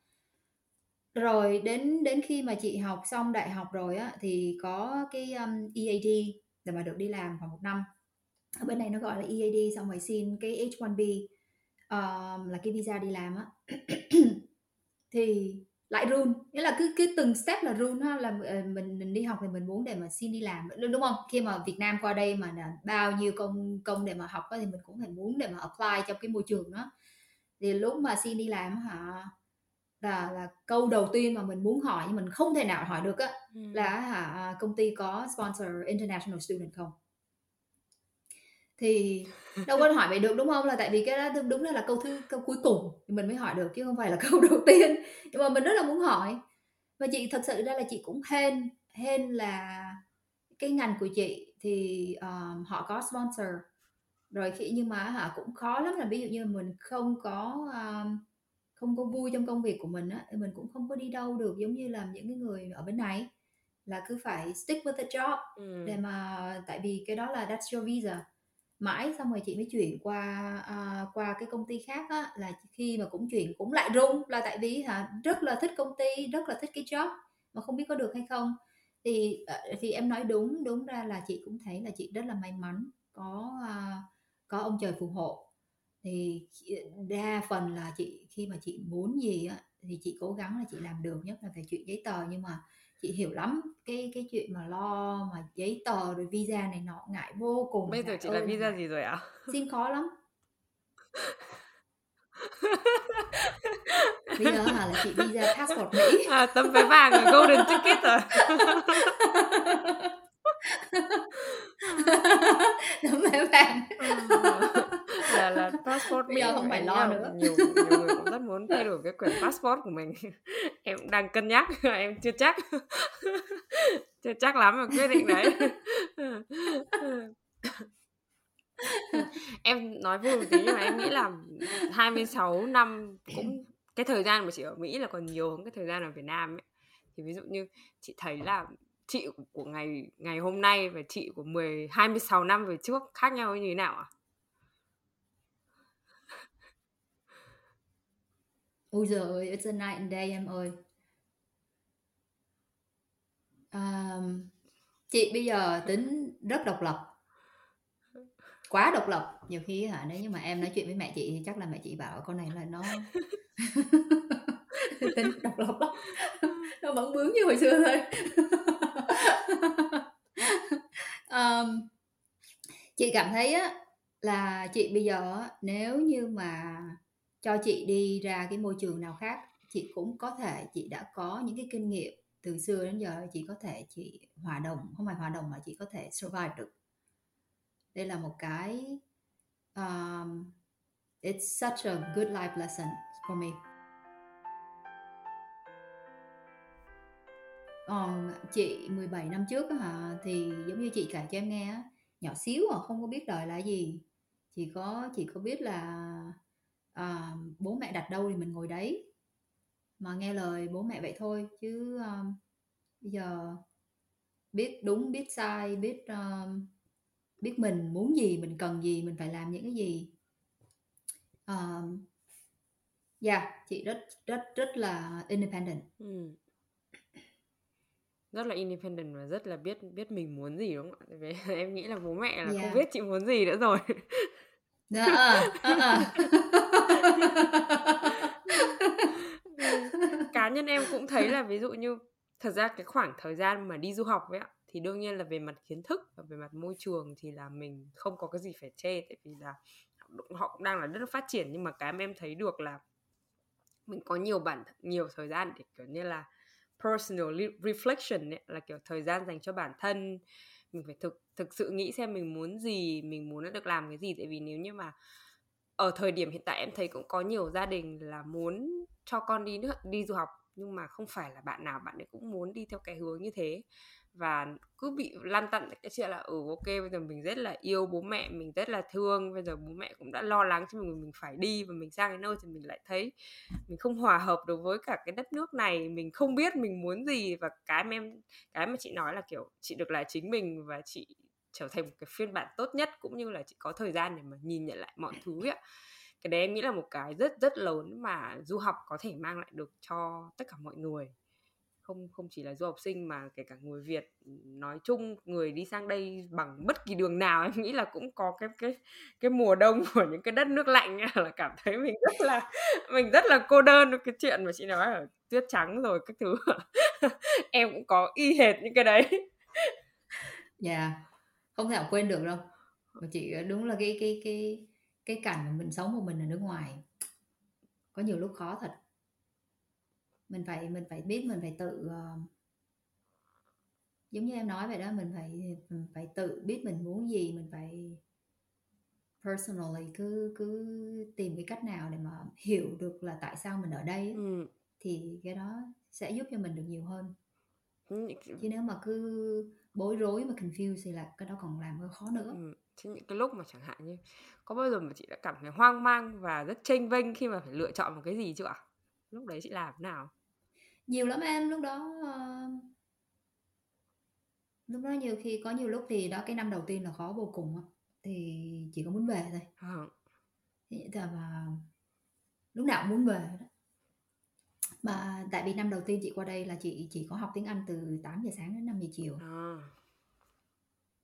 Rồi đến đến khi mà chị học xong đại học rồi á thì có cái um, EAD để mà được đi làm khoảng một năm ở bên này nó gọi là EAD xong rồi xin cái H1B um, là cái visa đi làm á. [CLEARS THROAT] Thì lại run nghĩa là cứ cứ từng step là run ha là ờ, mình mình đi học thì mình muốn để mà xin đi làm đúng không? Khi mà Việt Nam qua đây mà là bao nhiêu công công để mà học thì mình cũng phải muốn để mà apply trong cái môi trường đó. Thì lúc mà xin đi làm hả là là câu đầu tiên mà mình muốn hỏi nhưng mình không thể nào hỏi được á ừ. là hả công ty có sponsor international student không thì đâu có hỏi vậy được đúng không? Là tại vì cái đó đúng là là câu thứ câu cuối cùng thì mình mới hỏi được chứ không phải là [LAUGHS] câu đầu tiên. Nhưng mà mình rất là muốn hỏi. Và chị thật sự ra là chị cũng hên hên là cái ngành của chị thì um, họ có sponsor. Rồi khi nhưng mà họ cũng khó lắm là ví dụ như mình không có um, không có vui trong công việc của mình á thì mình cũng không có đi đâu được giống như là những cái người ở bên này. Là cứ phải stick with the job ừ. để mà tại vì cái đó là that's your visa mãi xong rồi chị mới chuyển qua uh, qua cái công ty khác á là khi mà cũng chuyển cũng lại rung là tại vì hả rất là thích công ty rất là thích cái job mà không biết có được hay không. Thì uh, thì em nói đúng đúng ra là chị cũng thấy là chị rất là may mắn có uh, có ông trời phù hộ. Thì đa phần là chị khi mà chị muốn gì á thì chị cố gắng là chị làm được nhất là về chuyện giấy tờ nhưng mà chị hiểu lắm cái cái chuyện mà lo mà giấy tờ rồi visa này nọ ngại vô cùng bây giờ chị làm visa gì rồi ạ? Xin khó lắm. [LAUGHS] Bây giờ hả là chị visa passport mỹ. À, tấm vé vàng rồi golden ticket rồi. [LAUGHS] Tấm vé vàng là là passport bây giờ không phải lo nữa nhiều, nhiều người cũng rất muốn thay [LAUGHS] đổi cái quyển passport của mình [LAUGHS] em đang cân nhắc [LAUGHS] em chưa chắc chưa chắc lắm mà quyết định đấy em nói vui một tí nhưng mà em nghĩ là 26 năm cũng cái thời gian mà chị ở Mỹ là còn nhiều hơn cái thời gian ở Việt Nam ấy. Thì ví dụ như chị thấy là chị của ngày ngày hôm nay và chị của 10 26 năm về trước khác nhau như thế nào ạ? À? Ôi giời ơi, it's a night and day em ơi. Um, chị bây giờ tính rất độc lập. Quá độc lập. Nhiều khi hả nếu như mà em nói chuyện với mẹ chị thì chắc là mẹ chị bảo con này là nó [LAUGHS] tính độc lập lắm. Nó vẫn bướng như hồi xưa thôi. [LAUGHS] um, chị cảm thấy á là chị bây giờ nếu như mà cho chị đi ra cái môi trường nào khác. Chị cũng có thể chị đã có những cái kinh nghiệm từ xưa đến giờ chị có thể chị hòa đồng không phải hòa đồng mà chị có thể survive được. Đây là một cái um, it's such a good life lesson for me. Còn chị 17 năm trước hả thì giống như chị kể cho em nghe nhỏ xíu à không có biết đời là gì. Chỉ có chỉ có biết là à, bố mẹ đặt đâu thì mình ngồi đấy. Mà nghe lời bố mẹ vậy thôi chứ um, bây giờ biết đúng biết sai biết um, biết mình muốn gì mình cần gì mình phải làm những cái gì. Um, yeah chị rất rất rất là independent. Ừ. rất là independent và rất là biết biết mình muốn gì đúng không ạ? [LAUGHS] Em nghĩ là bố mẹ là yeah. không biết chị muốn gì nữa rồi [LAUGHS] Dạ, ờ, ờ, ờ. [LAUGHS] cá nhân em cũng thấy là ví dụ như thật ra cái khoảng thời gian mà đi du học ấy ạ thì đương nhiên là về mặt kiến thức và về mặt môi trường thì là mình không có cái gì phải chê tại vì là họ cũng đang là rất phát triển. Nhưng mà cái mà em thấy được là mình có nhiều bản nhiều thời gian để kiểu như là personal reflection ấy, là kiểu thời gian dành cho bản thân mình phải thực thực sự nghĩ xem mình muốn gì, mình muốn được làm cái gì. Tại vì nếu như mà ở thời điểm hiện tại em thấy cũng có nhiều gia đình là muốn cho con đi nước đi du học. Nhưng mà không phải là bạn nào bạn ấy cũng muốn đi theo cái hướng như thế và cứ bị lan tận cái chuyện là ừ ok, bây giờ mình rất là yêu bố mẹ, mình rất là thương, bây giờ bố mẹ cũng đã lo lắng cho mình mình phải đi và mình sang cái nơi thì mình lại thấy mình không hòa hợp được với cả cái đất nước này, mình không biết mình muốn gì và cái mà em, cái mà chị nói là, kiểu, chị được là chính mình và chị trở thành một cái phiên bản tốt nhất cũng như là chị có thời gian để mà nhìn nhận lại mọi thứ ạ. Cái đấy em nghĩ là một cái rất rất lớn mà du học có thể mang lại được cho tất cả mọi người không không chỉ là du học sinh mà kể cả người Việt, nói chung người đi sang đây bằng bất kỳ đường nào, em nghĩ là cũng có cái cái cái mùa đông của những cái đất nước lạnh, [LAUGHS] là cảm thấy mình rất là, mình rất là cô đơn. Cái chuyện mà chị nói là tuyết trắng rồi các thứ, [LAUGHS] em cũng có y hệt những cái đấy. Dạ yeah. không thể nào quên được đâu. Mà chị ờ, đúng là cái cái cái cái cảnh mà mình sống một mình ở nước ngoài, có nhiều lúc khó thật mình phải mình phải biết mình phải tự uh, giống như em nói vậy đó mình phải mình phải tự biết mình muốn gì mình phải personally cứ cứ tìm cái cách nào để mà hiểu được là tại sao mình ở đây ừ. thì cái đó sẽ giúp cho mình được nhiều hơn ừ, chứ nếu mà cứ bối rối mà confuse thì là cái đó còn làm hơi khó nữa ừ. Chứ những cái lúc mà chẳng hạn như có bao giờ mà chị đã cảm thấy hoang mang và rất tranh vênh khi mà phải lựa chọn một cái gì chưa ạ? Lúc đấy chị làm thế nào? Nhiều lắm em lúc đó uh, lúc đó nhiều khi có nhiều lúc thì đó cái năm đầu tiên là khó vô cùng thì chỉ có muốn về thôi. Thì mà lúc nào cũng muốn về đó. Mà tại vì năm đầu tiên chị qua đây là chị chỉ có học tiếng Anh từ 8 giờ sáng đến 5 giờ chiều. À.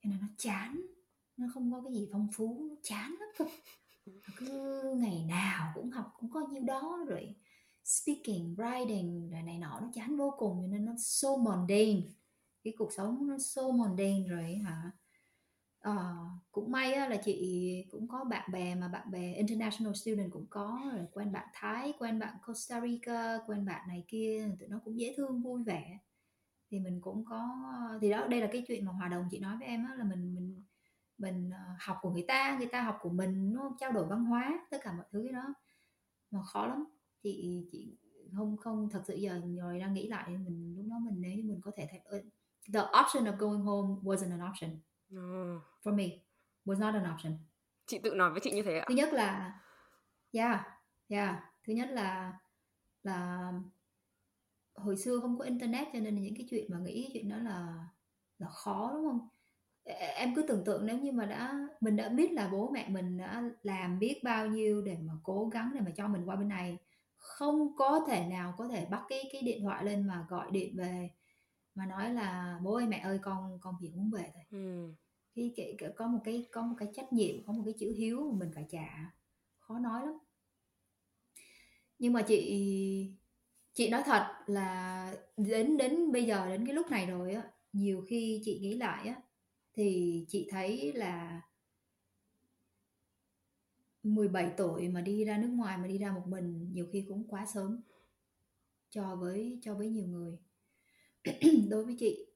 cho nên nó chán nó không có cái gì phong phú nó chán lắm cứ ngày nào cũng học cũng có nhiêu đó rồi speaking writing rồi này nọ nó chán vô cùng cho nên nó so mundane. Cái cuộc sống nó so mundane rồi hả? À, cũng may á, là chị cũng có bạn bè mà bạn bè international student cũng có rồi quen bạn Thái quen bạn Costa Rica quen bạn này kia tụi nó cũng dễ thương vui vẻ. Thì mình cũng có thì đó đây là cái chuyện mà hòa đồng chị nói với em á là mình mình mình ờ, học của người ta người ta học của mình nó trao đổi văn hóa tất cả mọi thứ đó. Mà khó lắm chị chị không không thật sự giờ rồi đang nghĩ lại mình lúc đó mình nếu như mình có thể thay the option of going home wasn't an option. Oh. for me was not an option. Chị tự nói với chị như thế ạ. Thứ nhất là yeah yeah. Thứ nhất là là hồi xưa không có internet cho nên những cái chuyện mà nghĩ chuyện đó là là khó đúng không? Em cứ tưởng tượng nếu như mà đã mình đã biết là bố mẹ mình đã làm biết bao nhiêu để mà cố gắng để mà cho mình qua bên này không có thể nào có thể bắt cái cái điện thoại lên mà gọi điện về mà nói là bố ơi mẹ ơi con con chỉ muốn về thôi ừ. cái, cái, cái có một cái có một cái trách nhiệm có một cái chữ hiếu mà mình phải trả khó nói lắm nhưng mà chị chị nói thật là đến đến bây giờ đến cái lúc này rồi á nhiều khi chị nghĩ lại á thì chị thấy là 17 tuổi mà đi ra nước ngoài mà đi ra một mình nhiều khi cũng quá sớm cho với cho với nhiều người. [CLEARS THROAT] Đối với chị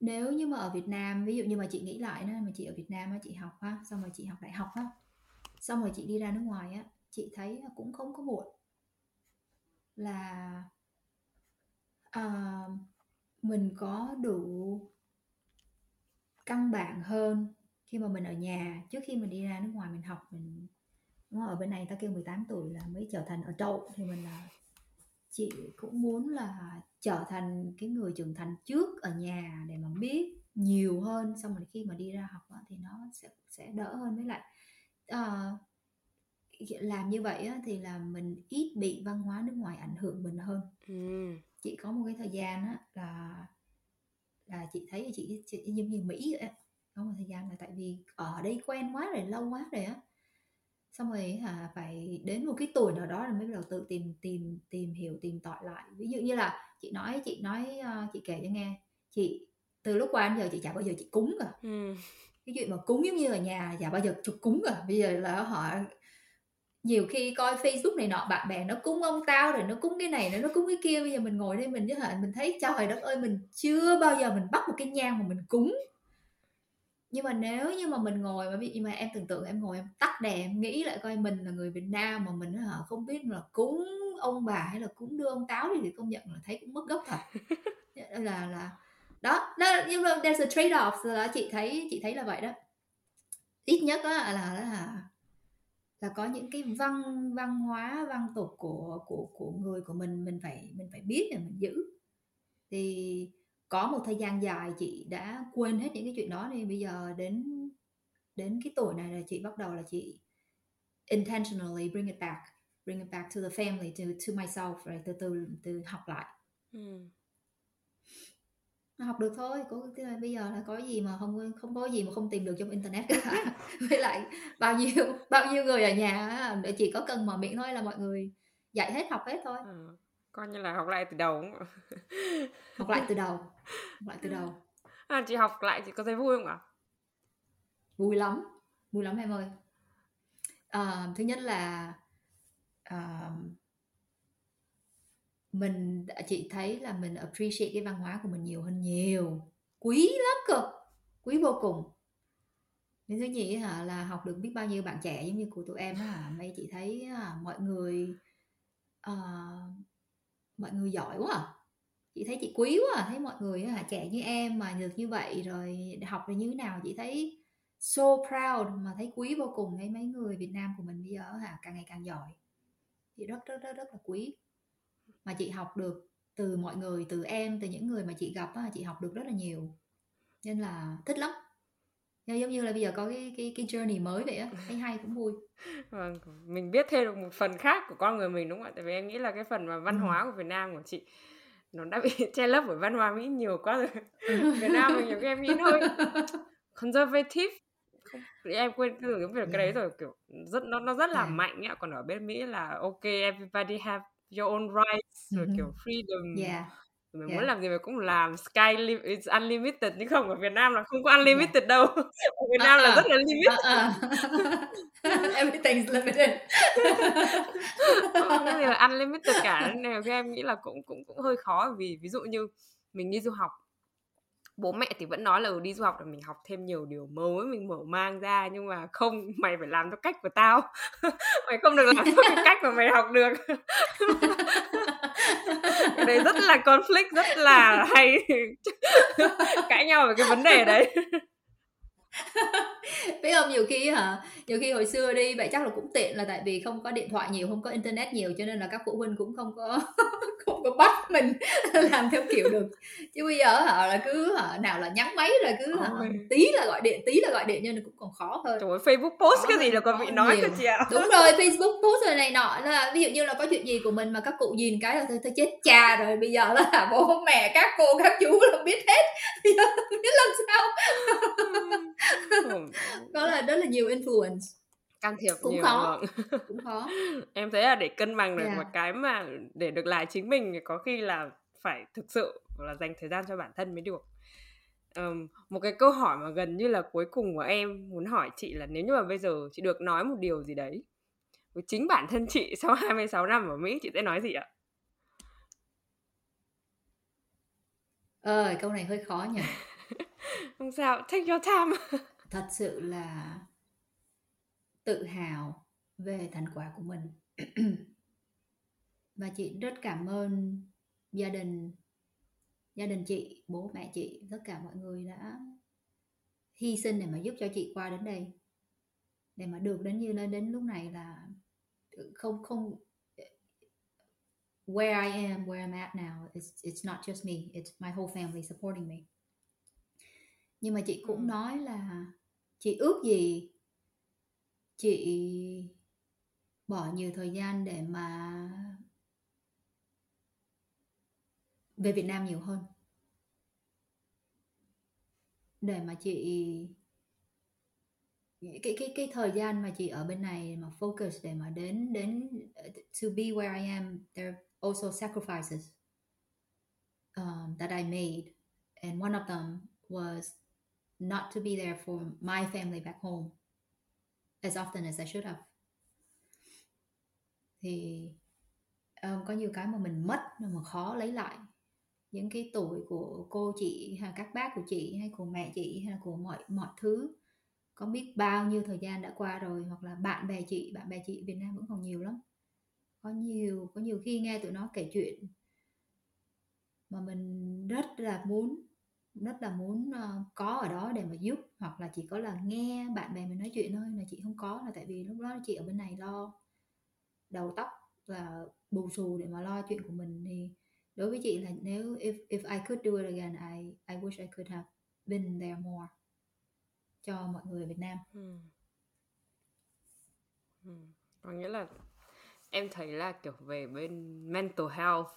nếu như mà ở Việt Nam ví dụ như mà chị nghĩ lại đó mà chị ở Việt Nam á chị học ha xong rồi chị học đại học á xong rồi chị đi ra nước ngoài á chị thấy cũng không có muộn là uh, mình có đủ căn bản hơn khi mà mình ở nhà trước khi mình đi ra nước ngoài mình học mình đúng không? ở bên này ta kêu 18 tuổi là mới trở thành ở trậu thì mình là chị cũng muốn là trở thành cái người trưởng thành trước ở nhà để mà biết nhiều hơn xong rồi khi mà đi ra học thì nó sẽ sẽ đỡ hơn với lại uh, làm như vậy á, thì là mình ít bị văn hóa nước ngoài ảnh hưởng mình hơn ừ. chị có một cái thời gian á, là là chị thấy chị, chị giống như mỹ vậy có một thời gian là tại vì ở đây quen quá rồi lâu quá rồi á. Xong rồi hả phải đến một cái tuổi nào đó là mới bắt đầu tự tìm tìm tìm hiểu tìm tòi lại. Ví dụ như là chị nói chị nói uh, chị kể cho nghe chị từ lúc qua đến giờ chị chả bao giờ chị cúng cả. Ừ. cái chuyện mà cúng giống như ở nhà chả bao giờ chụp cúng cả. Bây giờ là họ nhiều khi coi facebook này nọ bạn bè nó cúng ông tao rồi nó cúng cái này nó cúng cái kia bây giờ mình ngồi đây mình với hả mình thấy trời đất ơi mình chưa bao giờ mình bắt một cái nhang mà mình cúng nhưng mà nếu như mà mình ngồi mà ví mà em tưởng tượng em ngồi em tắt đèn em nghĩ lại coi mình là người Việt Nam mà mình hả không biết là cúng ông bà hay là cúng đưa ông táo thì công nhận là thấy cũng mất gốc thật. Dạ, là là đó, đó nhưng mà there's a trade off là chị thấy chị thấy là vậy đó. Ít nhất á, là là là có những cái văn văn hóa văn tục của của của người của mình mình phải mình phải biết để mình giữ. Thì có một thời gian dài chị đã quên hết những cái chuyện đó nên bây giờ đến đến cái tuổi này là chị bắt đầu là chị intentionally bring it back bring it back to the family to to myself rồi từ từ từ học lại. Ừ. học được thôi có bây giờ là có gì mà không không có gì mà không tìm được trong internet cả. [LAUGHS] Với lại bao nhiêu bao nhiêu người ở nhà chỉ có cần mở miệng thôi là mọi người dạy hết học hết thôi. Ừ coi như là học lại từ đầu [LAUGHS] học lại từ đầu. [LAUGHS] Học lại từ đầu. À, chị học lại chị có thấy vui không ạ? Vui lắm. Vui lắm em ơi. À, thứ nhất là à, mình chị thấy là mình appreciate cái văn hóa của mình nhiều hơn nhiều. Quý lắm cơ. Quý vô cùng. Nên thứ nhì hả là học được biết bao nhiêu bạn trẻ giống như của tụi em á mấy chị thấy à, mọi người uh, mọi người giỏi quá à. chị thấy chị quý quá à. thấy mọi người à, trẻ như em mà được như vậy rồi học được như thế nào chị thấy so proud mà thấy quý vô cùng thấy mấy người Việt Nam của mình bây giờ hả càng ngày càng giỏi chị rất rất rất rất là quý mà chị học được từ mọi người từ em từ những người mà chị gặp á, chị học được rất là nhiều nên là thích lắm giống như là bây giờ có cái cái cái journey mới vậy á [LAUGHS] thấy hay cũng vui. Vâng mình biết thêm được một phần khác của con người mình đúng không ạ? Tại vì em nghĩ là cái phần mà văn ừ. hóa của Việt Nam của chị nó đã bị [LAUGHS] che lấp bởi văn hóa Mỹ nhiều quá rồi. [LAUGHS] Việt Nam mình nhiều khi em nghĩ thôi conservative không, em quên cái cái việc cái đấy rồi kiểu rất nó nó rất là yeah. mạnh nhá. Còn ở bên Mỹ là ok everybody have your own rights rồi kiểu freedom. Yeah mình yeah. muốn làm gì mình cũng làm. Sky is unlimited nhưng không ở Việt Nam là không có unlimited yeah. đâu. Ở Việt Nam uh-uh. là rất là limit uh-uh. everything's limited. [LAUGHS] Không cái gì là unlimited cả. Nên là em nghĩ là cũng cũng cũng hơi khó. Vì ví dụ như mình đi du học bố mẹ thì vẫn nói là ừ, đi du học là mình học thêm nhiều điều mới mình mở mang ra. Nhưng mà không mày phải làm theo cách của tao. [LAUGHS] Mày không được làm theo cái cách mà mày học được [LAUGHS] cái đấy rất là conflict, rất là hay. [LAUGHS] Cãi nhau về cái vấn đề đấy. [LAUGHS] biết không nhiều khi hả nhiều khi hồi xưa đi vậy chắc là cũng tiện là tại vì không có điện thoại nhiều không có internet nhiều cho nên là các phụ huynh cũng không có [LAUGHS] không có bắt mình [LAUGHS] làm theo kiểu được. Chứ bây giờ hả là cứ hả nào là nhắn máy rồi cứ hả, tí là gọi điện tí là gọi điện cho nên cũng còn khó hơn. Trời ơi facebook post khó cái gì là còn bị nói cơ chị ạ? Đúng rồi facebook post rồi này nọ là ví dụ như là có chuyện gì của mình mà các cụ nhìn cái là thôi, thôi chết cha rồi bây giờ là bố mẹ các cô các chú là biết hết. Biết làm sao [LAUGHS] có là rất là nhiều influence can thiệp cũng nhiều khó vâng. [LAUGHS] cũng khó em thấy là để cân bằng được yeah. một cái mà để được lại chính mình thì có khi là phải thực sự là dành thời gian cho bản thân mới được um, một cái câu hỏi mà gần như là cuối cùng của em muốn hỏi chị là nếu như mà bây giờ chị được nói một điều gì đấy với chính bản thân chị [LAUGHS] sau 26 năm ở Mỹ chị sẽ nói gì ạ? Ờ, câu này hơi khó nhỉ. [LAUGHS] Không sao, take your time. [LAUGHS] Thật sự là tự hào về thành quả của mình. [CLEARS THROAT] Và chị rất cảm ơn gia đình gia đình chị bố mẹ chị tất cả mọi người đã hy sinh để mà giúp cho chị qua đến đây. Để mà được đến như lên đến lúc này là không không where I am where I'm at now it's it's not just me it's my whole family supporting me nhưng mà chị cũng nói là chị ước gì chị bỏ nhiều thời gian để mà về Việt Nam nhiều hơn. Để mà chị cái cái cái thời gian mà chị ở bên này mà focus để mà đến đến to be where I am there are also sacrifices um, that I made. And one of them was not to be there for my family back home as often as I should have. Thì um, có nhiều cái mà mình mất mà khó lấy lại. Những cái tuổi của cô chị hay các bác của chị hay của mẹ chị hay là của mọi mọi thứ. Có biết bao nhiêu thời gian đã qua rồi hoặc là bạn bè chị bạn bè chị Việt Nam vẫn còn nhiều lắm. Có nhiều có nhiều khi nghe tụi nó kể chuyện mà mình rất là muốn rất là muốn uh, có ở đó để mà giúp hoặc là chỉ có là nghe bạn bè mình nói chuyện thôi là chị không có là tại vì lúc đó chị ở bên này lo đầu tóc và bù xù để mà lo chuyện của mình thì đối với chị là nếu if if I could do it again I I wish I could have been there more cho mọi người ở Việt Nam. Ừ. Ừ. Có nghĩa là em thấy là kiểu về bên mental health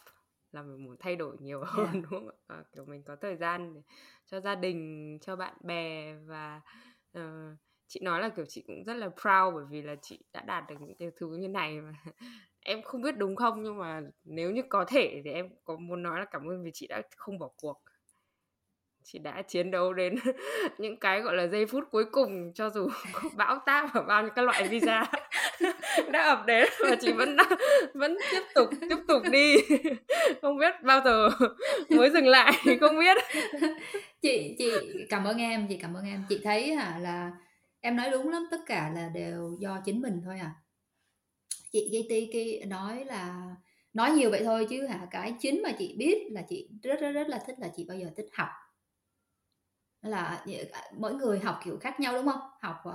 là mình muốn thay đổi nhiều [LAUGHS] hơn yeah. đúng không ạ? kiểu mình có thời gian để cho gia đình, cho bạn bè và uh, chị nói là kiểu chị cũng rất là proud bởi vì là chị đã đạt được những cái thứ như này mà [LAUGHS] em không biết đúng không nhưng mà nếu như có thể thì em có muốn nói là cảm ơn vì chị đã không bỏ cuộc chị đã chiến đấu đến [LAUGHS] những cái gọi là giây phút cuối cùng cho dù có bão táp và bao nhiêu các loại visa đã ập đến mà chị vẫn vẫn tiếp tục tiếp tục đi. Không biết bao giờ mới dừng lại thì không biết. Chị chị cảm ơn em chị cảm ơn em. Chị thấy hả là em nói đúng lắm tất cả là đều do chính mình thôi à. Chị cái tí cái nói là nói nhiều vậy thôi chứ hả cái chính mà chị biết là chị rất rất rất là thích là chị bao giờ thích học. Là à, mỗi người học kiểu khác nhau đúng không? Học uh,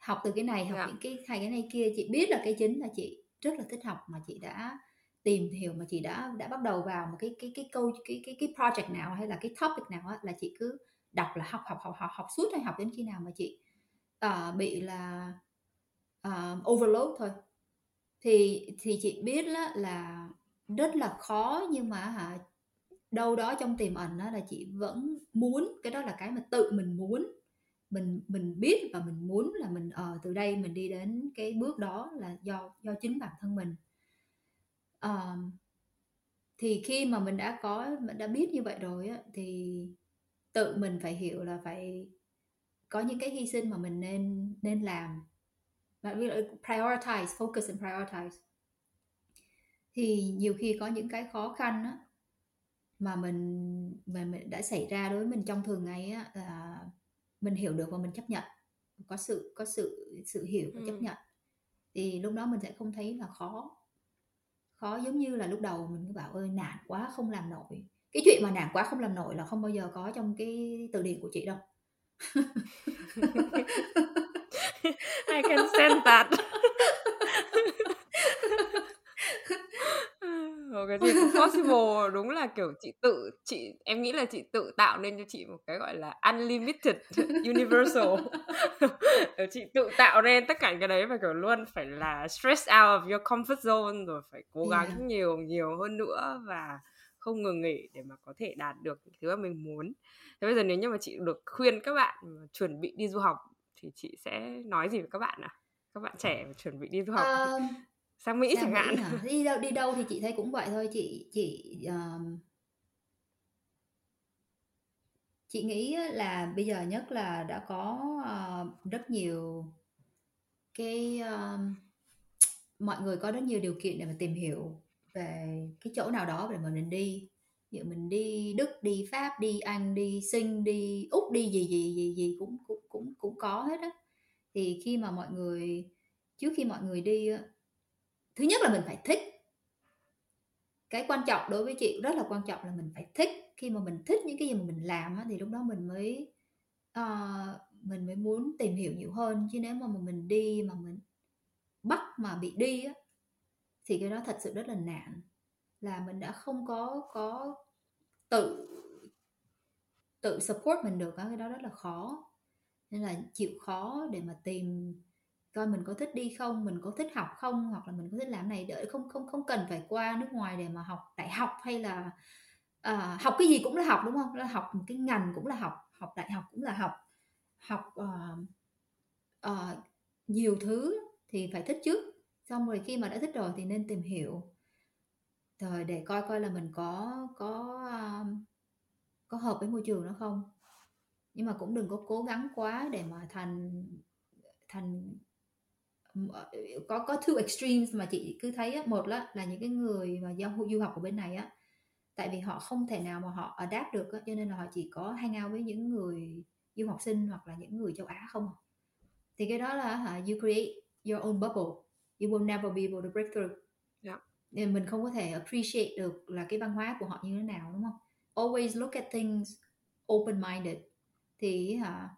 học từ cái này học. Dạ. những cái hay cái này kia chị biết là cái chính là chị rất là thích học mà chị đã tìm hiểu mà chị đã đã bắt đầu vào một cái cái cái câu cái cái cái project nào hay là cái topic nào á là chị cứ đọc là học học học học học suốt hay học đến khi nào mà chị uh, bị là uh, overload thôi thì thì chị biết là, là rất là khó nhưng mà hả đâu đó trong tiềm ẩn đó là chị vẫn muốn cái đó là cái mà tự mình muốn mình mình biết và mình muốn là mình ở ờ, uh, từ đây mình đi đến cái bước đó là do do chính bản thân mình. Uh, thì khi mà mình đã có mình đã biết như vậy rồi á, thì tự mình phải hiểu là phải có những cái hy sinh mà mình nên nên làm. Và prioritize focus and prioritize. Thì nhiều khi có những cái khó khăn á, mà mình mà mình đã xảy ra đối với mình trong thường ngày á là mình hiểu được và mình chấp nhận có sự có sự sự hiểu và chấp nhận. Thì lúc đó mình sẽ không thấy là khó. Khó giống như là lúc đầu mình cứ bảo ơi nản quá không làm nổi. Cái chuyện mà nản quá không làm nổi là không bao giờ có trong cái từ điển của chị đâu. [LAUGHS] I can sense that [LAUGHS] Ờ, cái gì cũng possible. Đúng là kiểu chị tự chị em nghĩ là chị tự tạo nên cho chị một cái gọi là unlimited [LAUGHS] universal. [LAUGHS] Chị tự tạo nên tất cả cái đấy và kiểu luôn phải là stress out of your comfort zone rồi phải cố gắng yeah. nhiều nhiều hơn nữa và không ngừng nghỉ để mà có thể đạt được thứ mà mình muốn. Thế bây giờ nếu như mà chị được khuyên các bạn chuẩn bị đi du học thì chị sẽ nói gì với các bạn à các bạn trẻ chuẩn bị đi du học uh, sang Mỹ sang chẳng Mỹ hạn. hả? đi đâu đi đâu thì chị thấy cũng vậy thôi. Chị chị um, chị nghĩ là bây giờ nhất là đã có uh, rất nhiều cái um, mọi người có rất nhiều điều kiện để mà tìm hiểu về cái chỗ nào đó để mà mình đi. Ví mình đi Đức đi Pháp đi Anh đi Sinh đi Úc đi gì gì gì gì cũng cũng cũng cũng có hết á. Thì khi mà mọi người trước khi mọi người đi thứ nhất là mình phải thích. Cái quan trọng đối với chị rất là quan trọng là mình phải thích. Khi mà mình thích những cái gì mà mình làm thì lúc đó mình mới uh, mình mới muốn tìm hiểu nhiều hơn. Chứ nếu mà mình đi mà mình bắt mà bị đi á, thì cái đó thật sự rất là nạn là mình đã không có có tự tự support mình được cái đó rất là khó. Nên là chịu khó để mà tìm coi mình có thích đi không mình có thích học không hoặc là mình có thích làm này đợi không không không cần phải qua nước ngoài để mà học đại học hay là uh, học cái gì cũng là học đúng không? Là học một cái ngành cũng là học học đại học cũng là học học uh, uh, nhiều thứ thì phải thích trước. Xong rồi khi mà đã thích rồi thì nên tìm hiểu. Rồi để coi coi là mình có có uh, có hợp với môi trường nó không. Nhưng mà cũng đừng có cố gắng quá để mà thành thành có có two extremes mà chị cứ thấy á. một là là những cái người mà giao du học ở bên này á tại vì họ không thể nào mà họ adapt được cho nên là họ chỉ có hang out với những người du học sinh hoặc là những người châu Á không thì cái đó là hả you create your own bubble. You will never be able to break through. Yeah. nên mình không có thể appreciate được là cái văn hóa của họ như thế nào đúng không? Always look at things open minded thì hả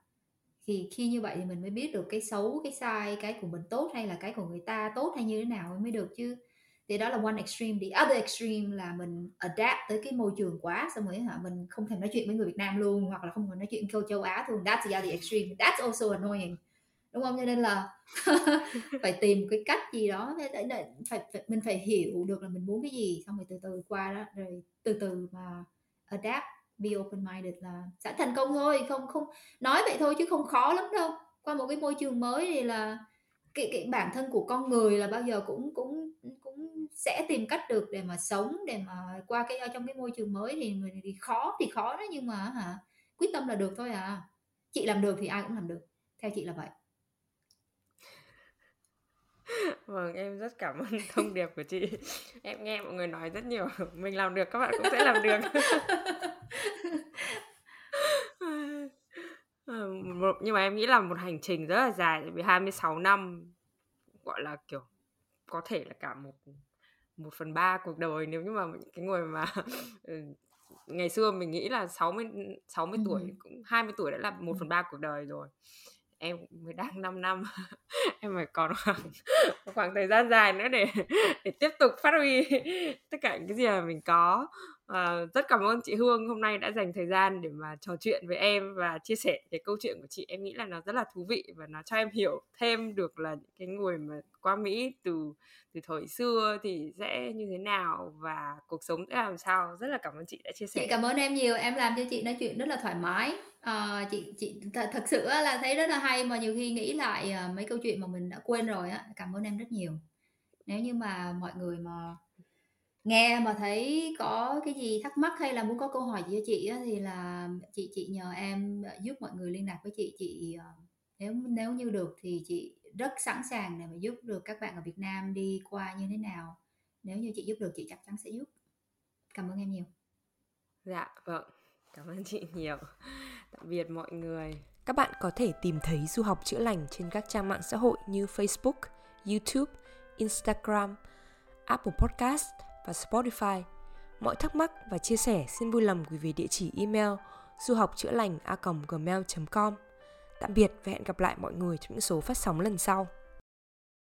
thì khi như vậy thì mình mới biết được cái xấu cái sai cái của mình tốt hay là cái của người ta tốt hay như thế nào mới được chứ. Thì đó là one extreme. The other extreme là mình adapt tới cái môi trường quá xong rồi hả mình không thèm nói chuyện với người Việt Nam luôn hoặc là không thèm nói chuyện câu châu Á luôn that's the other extreme. That's also annoying. Đúng không? Cho nên là [LAUGHS] phải tìm cái cách gì đó phải, phải, phải mình phải hiểu được là mình muốn cái gì xong rồi từ từ qua đó rồi từ từ mà adapt be open minded là sẽ thành công thôi không không nói vậy thôi chứ không khó lắm đâu qua một cái môi trường mới thì là cái, cái bản thân của con người là bao giờ cũng cũng cũng sẽ tìm cách được để mà sống để mà qua cái trong cái môi trường mới thì người thì khó thì khó đó nhưng mà hả quyết tâm là được thôi à chị làm được thì ai cũng làm được theo chị là vậy Vâng, em rất cảm ơn [LAUGHS] thông điệp của chị. Em nghe mọi người nói rất nhiều, mình làm được các bạn cũng sẽ làm được. [LAUGHS] Ờ, một, nhưng mà em nghĩ là một hành trình rất là dài vì 26 năm gọi là kiểu có thể là cả một một phần ba cuộc đời nếu như mà cái người mà [LAUGHS] ừ, ngày xưa mình nghĩ là 60 60 ừ. tuổi cũng 20 tuổi đã là một phần ba cuộc đời rồi. Em mới đang 5 năm. [LAUGHS] Em phải còn khoảng khoảng thời gian dài nữa để để tiếp tục phát huy tất cả những cái gì mà mình có à, rất cảm ơn chị Hương hôm nay đã dành thời gian để mà trò chuyện với em và chia sẻ cái câu chuyện của chị. Em nghĩ là nó rất là thú vị và nó cho em hiểu thêm được là những cái người mà qua Mỹ từ từ thời xưa thì sẽ như thế nào và cuộc sống sẽ làm sao. Rất là cảm ơn chị đã chia sẻ. Chị cảm ơn em nhiều. Em làm cho chị nói chuyện rất là thoải mái. À, chị chị th- thật sự là thấy rất là hay mà nhiều khi nghĩ lại ờ, mấy câu chuyện mà mình đã quên rồi á. Cảm ơn em rất nhiều. Nếu như mà mọi người mà nghe mà thấy có cái gì thắc mắc hay là muốn có câu hỏi gì cho chị á, thì là chị chị nhờ em giúp mọi người liên lạc với chị. Chị ờ, nếu nếu như được thì chị rất sẵn sàng để mà giúp được các bạn ở Việt Nam đi qua như thế nào. Nếu như chị giúp được chị chắc chắn sẽ giúp. Cảm ơn em nhiều. Dạ vâng. Cảm ơn chị nhiều. Tạm biệt mọi người. Các bạn có thể tìm thấy du học chữa lành trên các trang mạng xã hội như Facebook, YouTube, Instagram, Apple Podcast và Spotify. Mọi thắc mắc và chia sẻ xin vui lòng gửi về địa chỉ email du học chữa lành a gmail.com. Tạm biệt và hẹn gặp lại mọi người trong những số phát sóng lần sau.